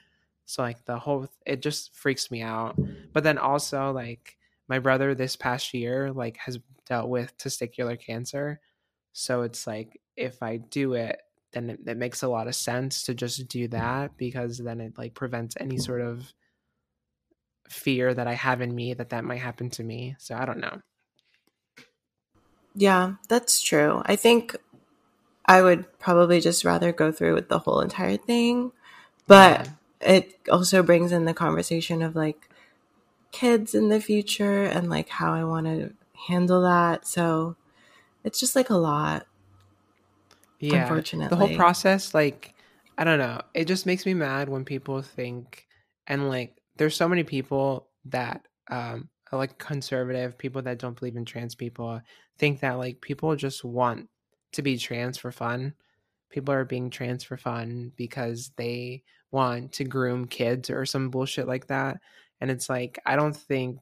So like the whole it just freaks me out. But then also like my brother this past year like has dealt with testicular cancer. So it's like if I do it, then it, it makes a lot of sense to just do that because then it like prevents any sort of fear that I have in me that that might happen to me. So I don't know. Yeah, that's true. I think I would probably just rather go through with the whole entire thing. But yeah. It also brings in the conversation of like kids in the future and like how I want to handle that. So it's just like a lot. Yeah. Unfortunately. The whole process, like, I don't know. It just makes me mad when people think, and like, there's so many people that um, like conservative people that don't believe in trans people think that like people just want to be trans for fun. People are being trans for fun because they want to groom kids or some bullshit like that. And it's like, I don't think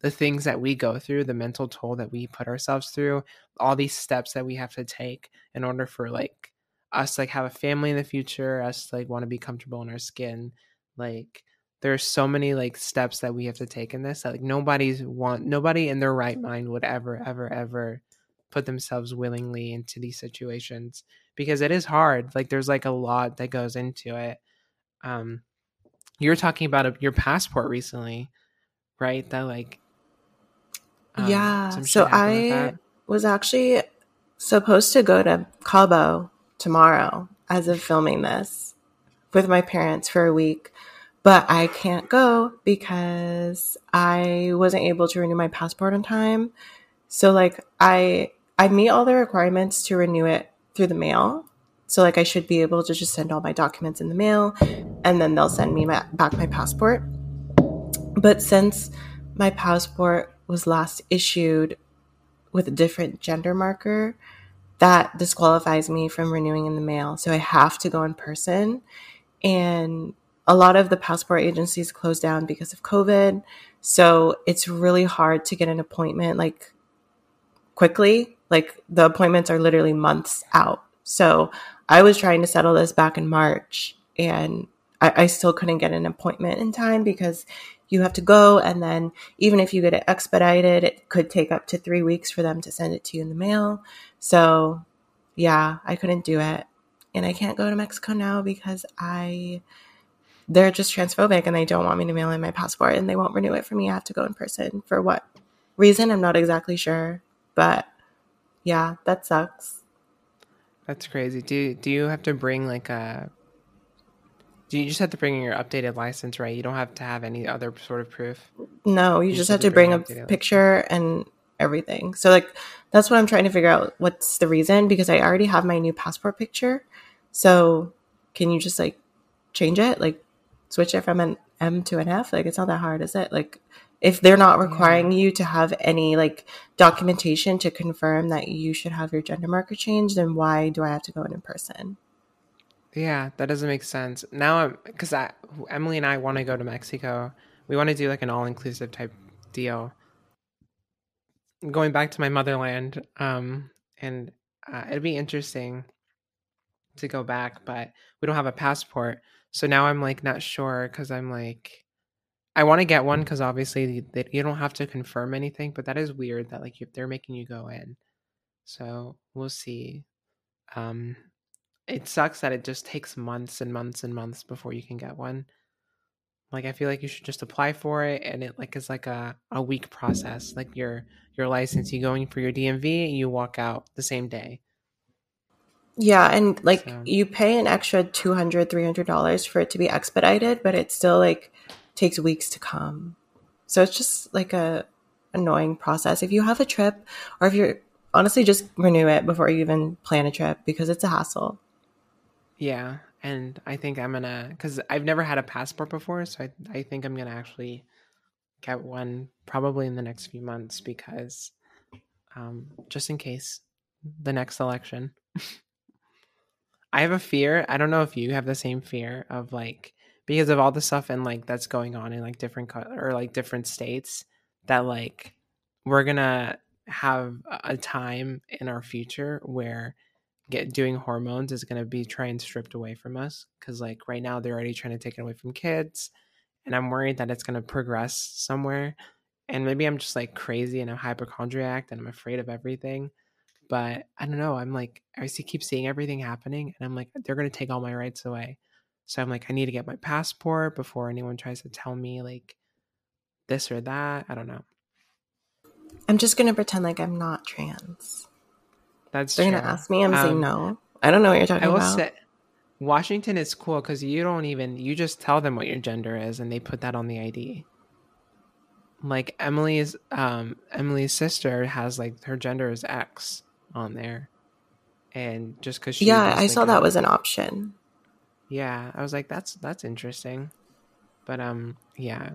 the things that we go through, the mental toll that we put ourselves through, all these steps that we have to take in order for like us like have a family in the future, us like want to be comfortable in our skin, like there's so many like steps that we have to take in this that like nobody's want nobody in their right mind would ever ever ever put themselves willingly into these situations because it is hard like there's like a lot that goes into it um you were talking about a, your passport recently right that like um, yeah so i was actually supposed to go to cabo tomorrow as of filming this with my parents for a week but I can't go because I wasn't able to renew my passport on time. So like I I meet all the requirements to renew it through the mail. So like I should be able to just send all my documents in the mail and then they'll send me my, back my passport. But since my passport was last issued with a different gender marker, that disqualifies me from renewing in the mail. So I have to go in person. And a lot of the passport agencies closed down because of COVID. So it's really hard to get an appointment like quickly. Like the appointments are literally months out. So I was trying to settle this back in March and I, I still couldn't get an appointment in time because you have to go and then even if you get it expedited it could take up to three weeks for them to send it to you in the mail. So yeah i couldn't do it. And i can't go to mexico now because i they're just transphobic and they don't want me to mail in my passport and they won't renew it for me. I have to go in person for what reason? I'm not exactly sure. But yeah that sucks that's crazy do do you have to bring like a do you just have to bring your updated license, right? You don't have to have any other sort of proof. No, you, you just, have, have to bring, bring a picture and everything. So like that's what I'm trying to figure out what's the reason because I already have my new passport picture. So can you just like change it? Like switch it from an M to an F? Like it's not that hard, is it? Like if they're not requiring yeah. you to have any like documentation to confirm that you should have your gender marker changed, then why do I have to go in in person? Yeah, that doesn't make sense. Now I'm because I Emily and I want to go to Mexico. We want to do like an all inclusive type deal. Going back to my motherland, um, and uh, it'd be interesting to go back, but we don't have a passport. So now I'm like not sure because I'm like, I want to get one because obviously you don't have to confirm anything, but that is weird that like if they're making you go in. So we'll see. Um, it sucks that it just takes months and months and months before you can get one. Like I feel like you should just apply for it and it like is like a, a week process. Like your your license, you going for your DMV, and you walk out the same day. Yeah, and like so. you pay an extra 200 $300 for it to be expedited, but it's still like takes weeks to come. So it's just like a annoying process. If you have a trip or if you're honestly just renew it before you even plan a trip because it's a hassle. Yeah, and I think I'm gonna because I've never had a passport before, so I I think I'm gonna actually get one probably in the next few months because um just in case the next election. I have a fear. I don't know if you have the same fear of like because of all the stuff and like that's going on in like different co- or like different states that like we're gonna have a time in our future where get doing hormones is to be trying stripped away from us because like right now they're already trying to take it away from kids and i'm worried that it's to progress somewhere and maybe i'm just like crazy and a hypochondriac and i'm afraid of everything but i don't know i'm like i see keep seeing everything happening and i'm like they're to take all my rights away so i'm like i need to get my passport before anyone tries to tell me like this or that i don't know i'm just going to pretend like i'm not trans that's just They're gonna ask me. I'm um, saying no. I don't know what you're talking about. I will about. Say, Washington is cool because you don't even you just tell them what your gender is and they put that on the ID. Like Emily's um Emily's sister has like her gender is X on there. And just because she Yeah, I like saw that was an option. Yeah. I was like, that's that's interesting. But um yeah.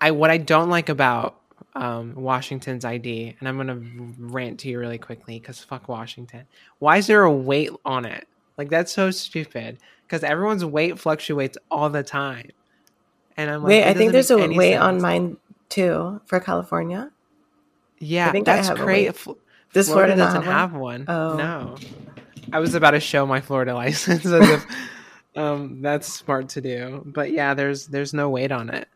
I what I don't like about um, Washington's ID, and I'm gonna rant to you really quickly because fuck Washington. Why is there a weight on it? Like that's so stupid. Because everyone's weight fluctuates all the time, and I'm like, wait, I think there's a weight sense. on mine too for California. Yeah, I think that's great. F- Does Florida, Florida doesn't have one? Have one. Oh. No, I was about to show my Florida license as if um, that's smart to do, but yeah, there's there's no weight on it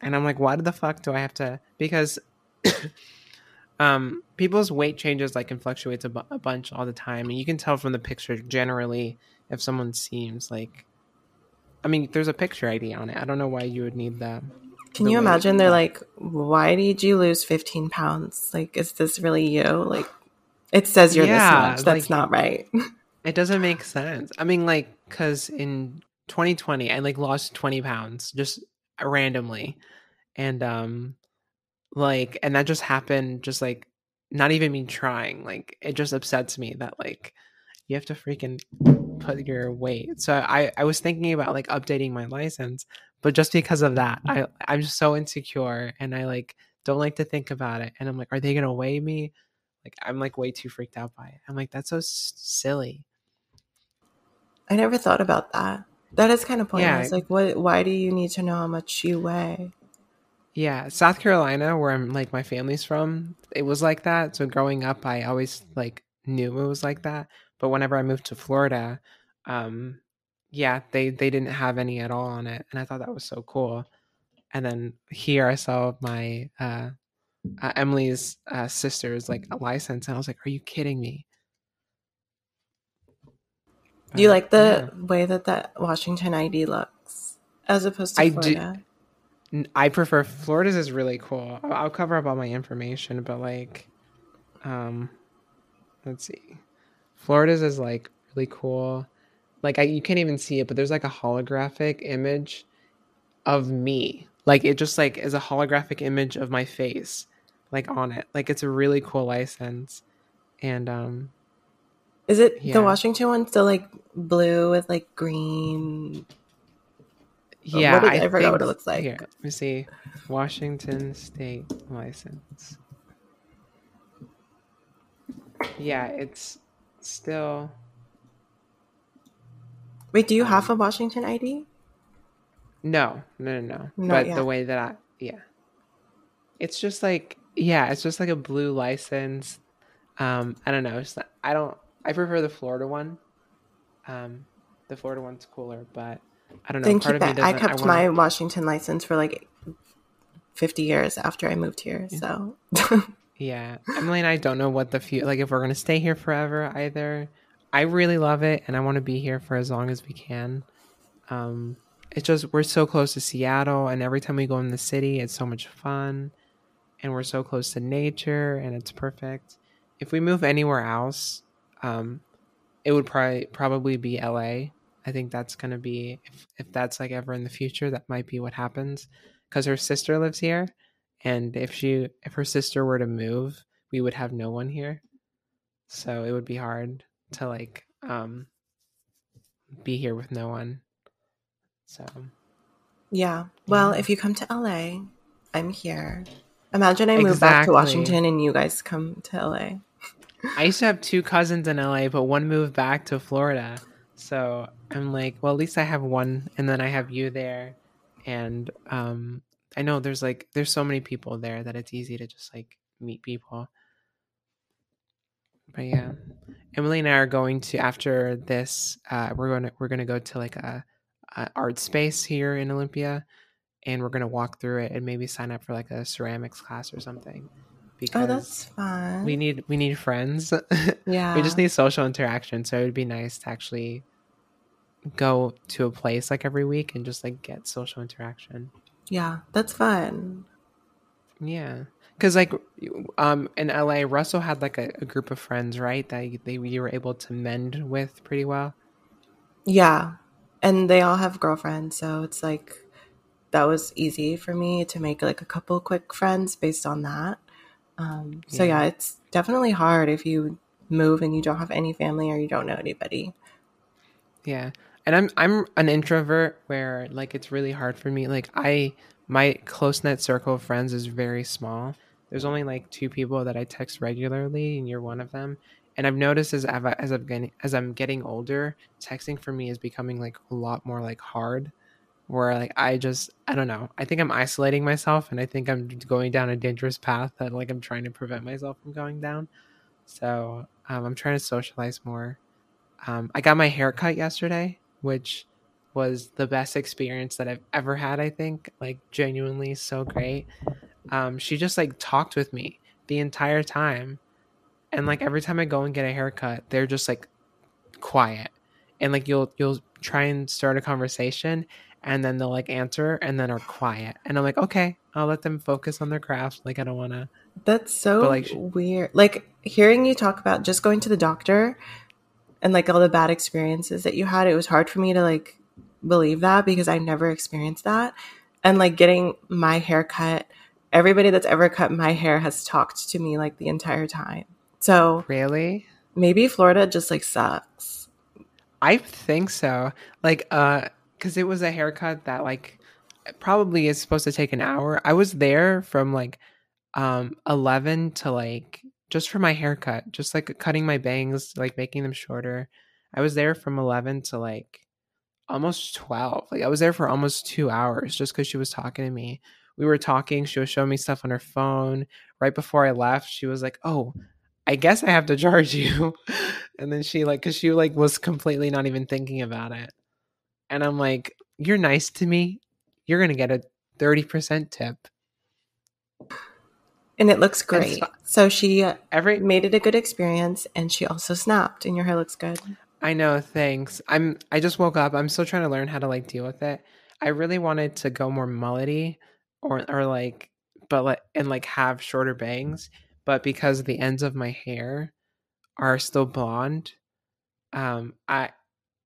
and I'm like, why the fuck do I have to? Because um, people's weight changes like and fluctuates a, bu- a bunch all the time, and you can tell from the picture generally if someone seems like. I mean, there's a picture ID on it. I don't know why you would need that. Can you imagine? They're like, "Why did you lose 15 pounds? Like, is this really you? Like, it says you're yeah, this much. That's like, not right." it doesn't make sense. I mean, like, because in 2020 I like lost 20 pounds just randomly. And um like and that just happened just like not even me trying. Like it just upsets me that like you have to freaking put your weight. So I I was thinking about like updating my license, but just because of that, I I'm just so insecure and I like don't like to think about it. And I'm like, are they gonna weigh me? Like I'm like way too freaked out by it. I'm like that's so s- silly. I never thought about that. That is kind of pointless. Yeah. Like, what? Why do you need to know how much you weigh? Yeah, South Carolina, where I'm like my family's from, it was like that. So growing up, I always like knew it was like that. But whenever I moved to Florida, um, yeah, they they didn't have any at all on it, and I thought that was so cool. And then here, I saw my uh, uh, Emily's uh, sister's like a license, and I was like, "Are you kidding me?" Do you like the yeah. way that that Washington ID looks as opposed to Florida? I do, I prefer Florida's is really cool. I'll, I'll cover up all my information, but like, um, let's see, Florida's is like really cool. Like I, you can't even see it, but there's like a holographic image of me. Like it just like is a holographic image of my face, like on it. Like it's a really cool license, and um, is it yeah. the Washington one still like blue with like green? Yeah, I, I, forgot what it looks like. Here, let me see. Washington State license. Yeah, it's still. Wait, do you have a Washington ID? No, no, no, no. but yet. the way that I, yeah, it's just like, yeah, it's just like a blue license. Um, I don't know. It's not, I don't. I prefer the Florida one. Um, the Florida one's cooler, but I don't know. Then keep it. I kept I my Washington license for like fifty years after I moved here. Yeah. So yeah, Emily and I don't know what the future like if we're gonna stay here forever either. I really love it, and I want to be here for as long as we can. Um, it's just we're so close to Seattle, and every time we go in the city, it's so much fun, and we're so close to nature, and it's perfect. If we move anywhere else, um, it would probably probably be LA. I think that's gonna be if if that's like ever in the future, that might be what happens. Because her sister lives here, and if she if her sister were to move, we would have no one here. So it would be hard to like um be here with no one. So yeah. Well, yeah. if you come to LA, I'm here. Imagine I move back to Washington and you guys come to LA. I used to have two cousins in LA, but one moved back to Florida. So I'm like, well, at least I have one, and then I have you there, and um, I know there's like there's so many people there that it's easy to just like meet people. But yeah, Emily and I are going to after this. Uh, we're going to we're going to go to like a, a art space here in Olympia, and we're going to walk through it and maybe sign up for like a ceramics class or something because oh, that's fun. We need we need friends. Yeah. we just need social interaction. So it would be nice to actually go to a place like every week and just like get social interaction. Yeah, that's fun. Yeah. Cuz like um in LA Russell had like a, a group of friends, right? That they you were able to mend with pretty well. Yeah. And they all have girlfriends, so it's like that was easy for me to make like a couple quick friends based on that. Um, so yeah. yeah, it's definitely hard if you move and you don't have any family or you don't know anybody. Yeah. And I'm I'm an introvert where like it's really hard for me. Like I my close knit circle of friends is very small. There's only like two people that I text regularly, and you're one of them. And I've noticed as I've, as I'm getting as I'm getting older, texting for me is becoming like a lot more like hard where like I just I don't know. I think I'm isolating myself and I think I'm going down a dangerous path that like I'm trying to prevent myself from going down. So um, I'm trying to socialize more. Um, I got my hair cut yesterday, which was the best experience that I've ever had. I think like genuinely so great. Um, she just like talked with me the entire time, and like every time I go and get a haircut, they're just like quiet, and like you'll you'll try and start a conversation and then they'll like answer and then are quiet and i'm like okay i'll let them focus on their craft like i don't want to that's so like, weird like hearing you talk about just going to the doctor and like all the bad experiences that you had it was hard for me to like believe that because I never experienced that. And like getting my hair cut, everybody that's ever cut my hair has talked to me like the entire time. So really, maybe Florida just like sucks. I think so. Like, uh, because it was a haircut that like probably is supposed to take an hour. I was there from like um 11 to like just for my haircut, just like cutting my bangs, like making them shorter. I was there from 11 to like almost 12. Like I was there for almost 2 hours just cuz she was talking to me. We were talking, she was showing me stuff on her phone. Right before I left, she was like, "Oh, I guess I have to charge you." and then she like cuz she like was completely not even thinking about it. And I'm like, "You're nice to me. You're going to get a 30% tip." and it looks great. So she every made it a good experience, and she also snapped, and your hair looks good. I know. Thanks. I'm. I just woke up. I'm still trying to learn how to like deal with it. I really wanted to go more mullety, or or like, but like and like have shorter bangs, but because the ends of my hair are still blonde, um, I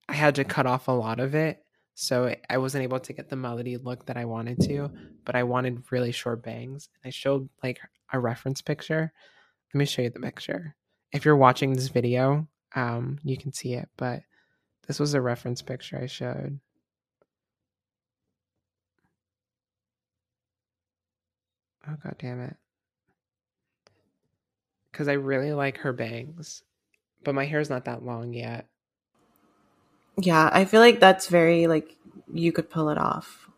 I had to cut off a lot of it so I wasn't able to get the mullety look that I wanted to, but I wanted really short bangs. And I showed like a reference picture. Let me show you the picture. If you're watching this video, um, you can see it, but this was a reference picture I showed. Oh god damn it. Cuz I really like her bangs, but my hair's not that long yet. Yeah, I feel like that's very like you could pull it off.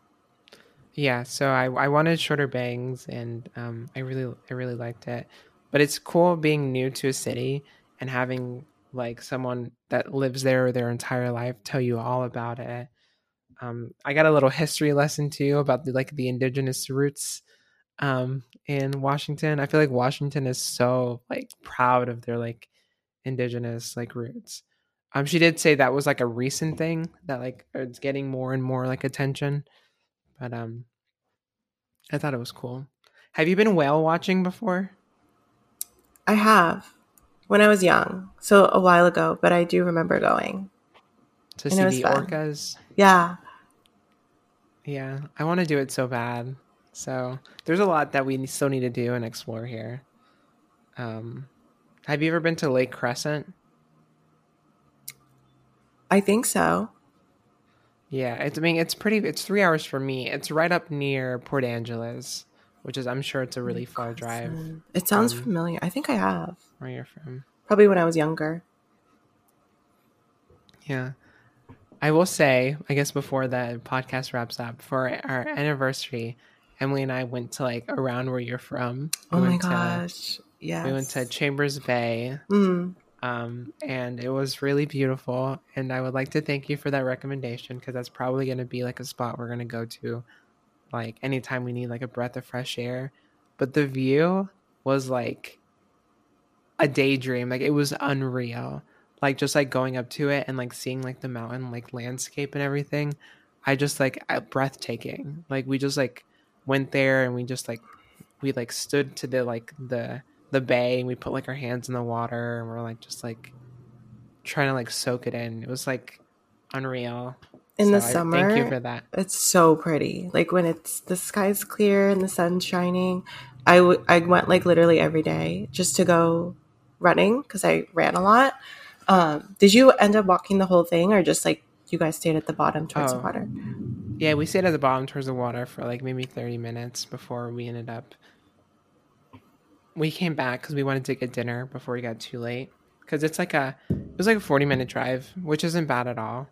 Yeah, so I I wanted shorter bangs and um I really I really liked it. But it's cool being new to a city and having like someone that lives there their entire life tell you all about it. Um I got a little history lesson too about the like the indigenous roots um in Washington. I feel like Washington is so like proud of their like indigenous like roots. Um, she did say that was like a recent thing that like it's getting more and more like attention, but um, I thought it was cool. Have you been whale watching before? I have, when I was young, so a while ago, but I do remember going to see the fun. orcas. Yeah, yeah, I want to do it so bad. So there's a lot that we still need to do and explore here. Um, have you ever been to Lake Crescent? I think so. Yeah, it's, I mean, it's pretty. It's three hours for me. It's right up near Port Angeles, which is, I'm sure, it's a really far drive. It sounds um, familiar. I think I have. Where you're from? Probably when I was younger. Yeah, I will say, I guess before the podcast wraps up, for our anniversary, Emily and I went to like around where you're from. We oh my gosh! Yeah, we went to Chambers Bay. Mm um, and it was really beautiful. And I would like to thank you for that recommendation because that's probably going to be like a spot we're going to go to, like anytime we need like a breath of fresh air. But the view was like a daydream. Like it was unreal. Like just like going up to it and like seeing like the mountain like landscape and everything. I just like breathtaking. Like we just like went there and we just like we like stood to the like the the bay and we put like our hands in the water and we're like just like trying to like soak it in. It was like unreal. In so the summer, I thank you for that. It's so pretty. Like when it's the sky's clear and the sun's shining. I, w- I went like literally every day just to go running because I ran a lot. Um, did you end up walking the whole thing or just like you guys stayed at the bottom towards oh. the water? Yeah, we stayed at the bottom towards the water for like maybe 30 minutes before we ended up we came back because we wanted to get dinner before we got too late. Because it's like a, it was like a forty minute drive, which isn't bad at all.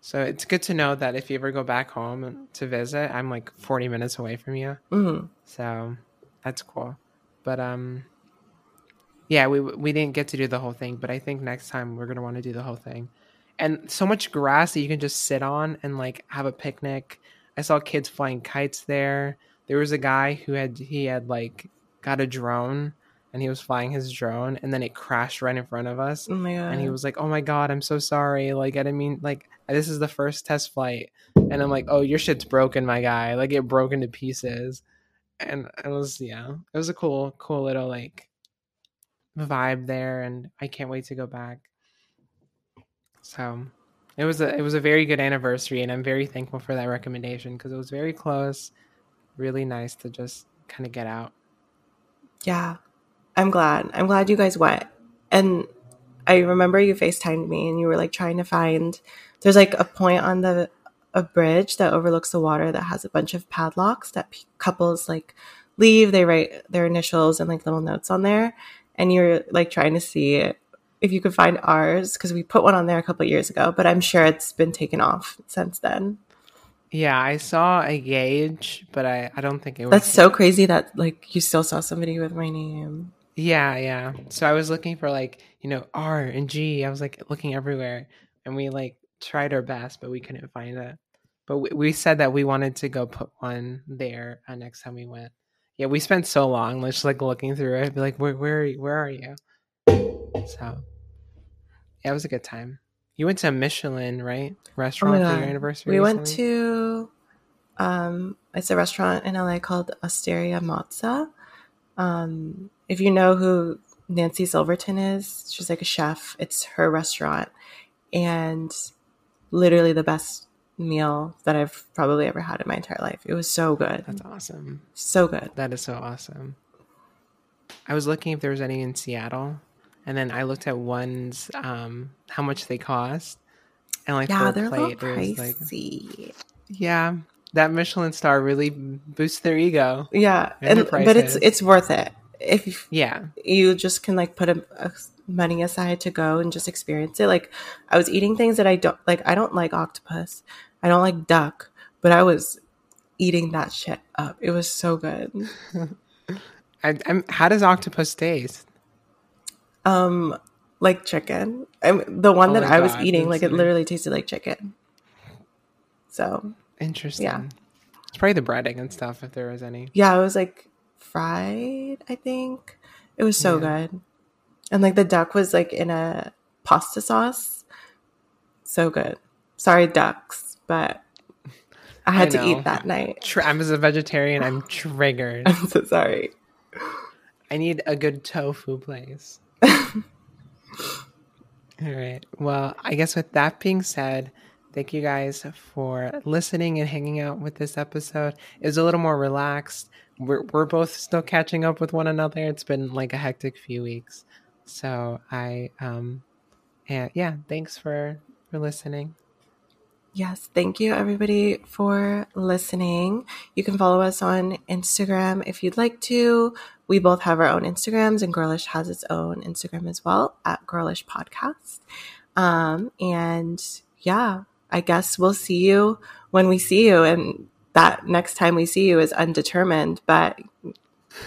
So it's good to know that if you ever go back home to visit, I'm like forty minutes away from you. Mm-hmm. So that's cool. But um, yeah, we we didn't get to do the whole thing, but I think next time we're gonna want to do the whole thing. And so much grass that you can just sit on and like have a picnic. I saw kids flying kites there. There was a guy who had he had like got a drone and he was flying his drone and then it crashed right in front of us. Oh. And he was like, "Oh my god, I'm so sorry. Like I didn't mean like this is the first test flight." And I'm like, "Oh, your shit's broken, my guy. Like it broke into pieces." And it was yeah, it was a cool cool little like vibe there and I can't wait to go back. So, It was a it was a very good anniversary, and I'm very thankful for that recommendation because it was very close. Really nice to just kind of get out. Yeah, I'm glad. I'm glad you guys went. And I remember you FaceTimed me, and you were like trying to find. There's like a point on the a bridge that overlooks the water that has a bunch of padlocks that p- couples like leave. They write their initials and like little notes on there, and you're like trying to see if you could find ours because we put one on there a couple years ago, but I'm sure it's been taken off since then. Yeah, I saw a gauge, but I, I don't think it was. That's so crazy that like you still saw somebody with my name. Yeah, yeah. So I was looking for like, you know, R and G. I was like looking everywhere and we like tried our best, but we couldn't find it. But we, we said that we wanted to go put one there uh, next time we went. Yeah, we spent so long just like looking through it. Be like, where, where, are you? where are you? So, yeah, it was a good time. You went to a Michelin, right? Restaurant oh for your anniversary. We went to, um, it's a restaurant in LA called Osteria Mozza. Um, if you know who Nancy Silverton is, she's like a chef. It's her restaurant, and literally the best meal that I've probably ever had in my entire life. It was so good. That's awesome. So good. That is so awesome. I was looking if there was any in Seattle, and then I looked at ones um, how much they cost, and like yeah, they're plate, a little pricey. Like, yeah, that Michelin star really boosts their ego. Yeah, and, and but it's it's worth it if yeah you just can like put a, a money aside to go and just experience it. Like I was eating things that I don't like. I don't like octopus. I don't like duck, but I was eating that shit up. It was so good. I, I'm, how does octopus taste? Um, like chicken. I'm, the one oh that I was eating, like it literally tasted like chicken. So interesting. Yeah, it's probably the breading and stuff if there was any. Yeah, it was like fried. I think it was so yeah. good, and like the duck was like in a pasta sauce. So good. Sorry, ducks, but I had I to eat that night. I'm as a vegetarian. I'm triggered. I'm so sorry. I need a good tofu place. All right. Well, I guess with that being said, thank you guys for listening and hanging out with this episode. It was a little more relaxed. We're we're both still catching up with one another. It's been like a hectic few weeks. So I um and yeah, thanks for for listening. Yes, thank you everybody for listening. You can follow us on Instagram if you'd like to. We both have our own Instagrams, and Girlish has its own Instagram as well at Girlish Podcast. Um, and yeah, I guess we'll see you when we see you, and that next time we see you is undetermined, but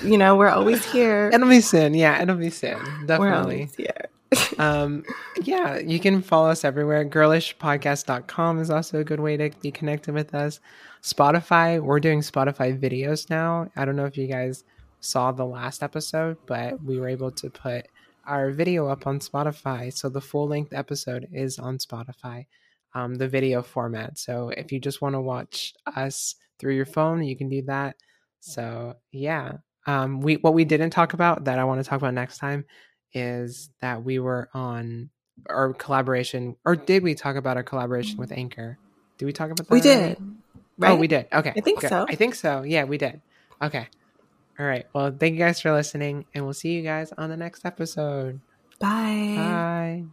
you know, we're always here. It'll be soon. Yeah, it'll be soon. Definitely. We're always here um, yeah, you can follow us everywhere. Girlishpodcast.com is also a good way to be connected with us. Spotify, we're doing Spotify videos now. I don't know if you guys saw the last episode, but we were able to put our video up on Spotify. So the full length episode is on Spotify, um, the video format. So if you just want to watch us through your phone, you can do that. So yeah, um, we what we didn't talk about that I want to talk about next time is that we were on our collaboration, or did we talk about our collaboration with mm-hmm. Anchor? Did we talk about that? We did. Oh, right? Oh, we did. Okay. I think Good. so. I think so. Yeah, we did. Okay. All right. Well, thank you guys for listening, and we'll see you guys on the next episode. Bye. Bye.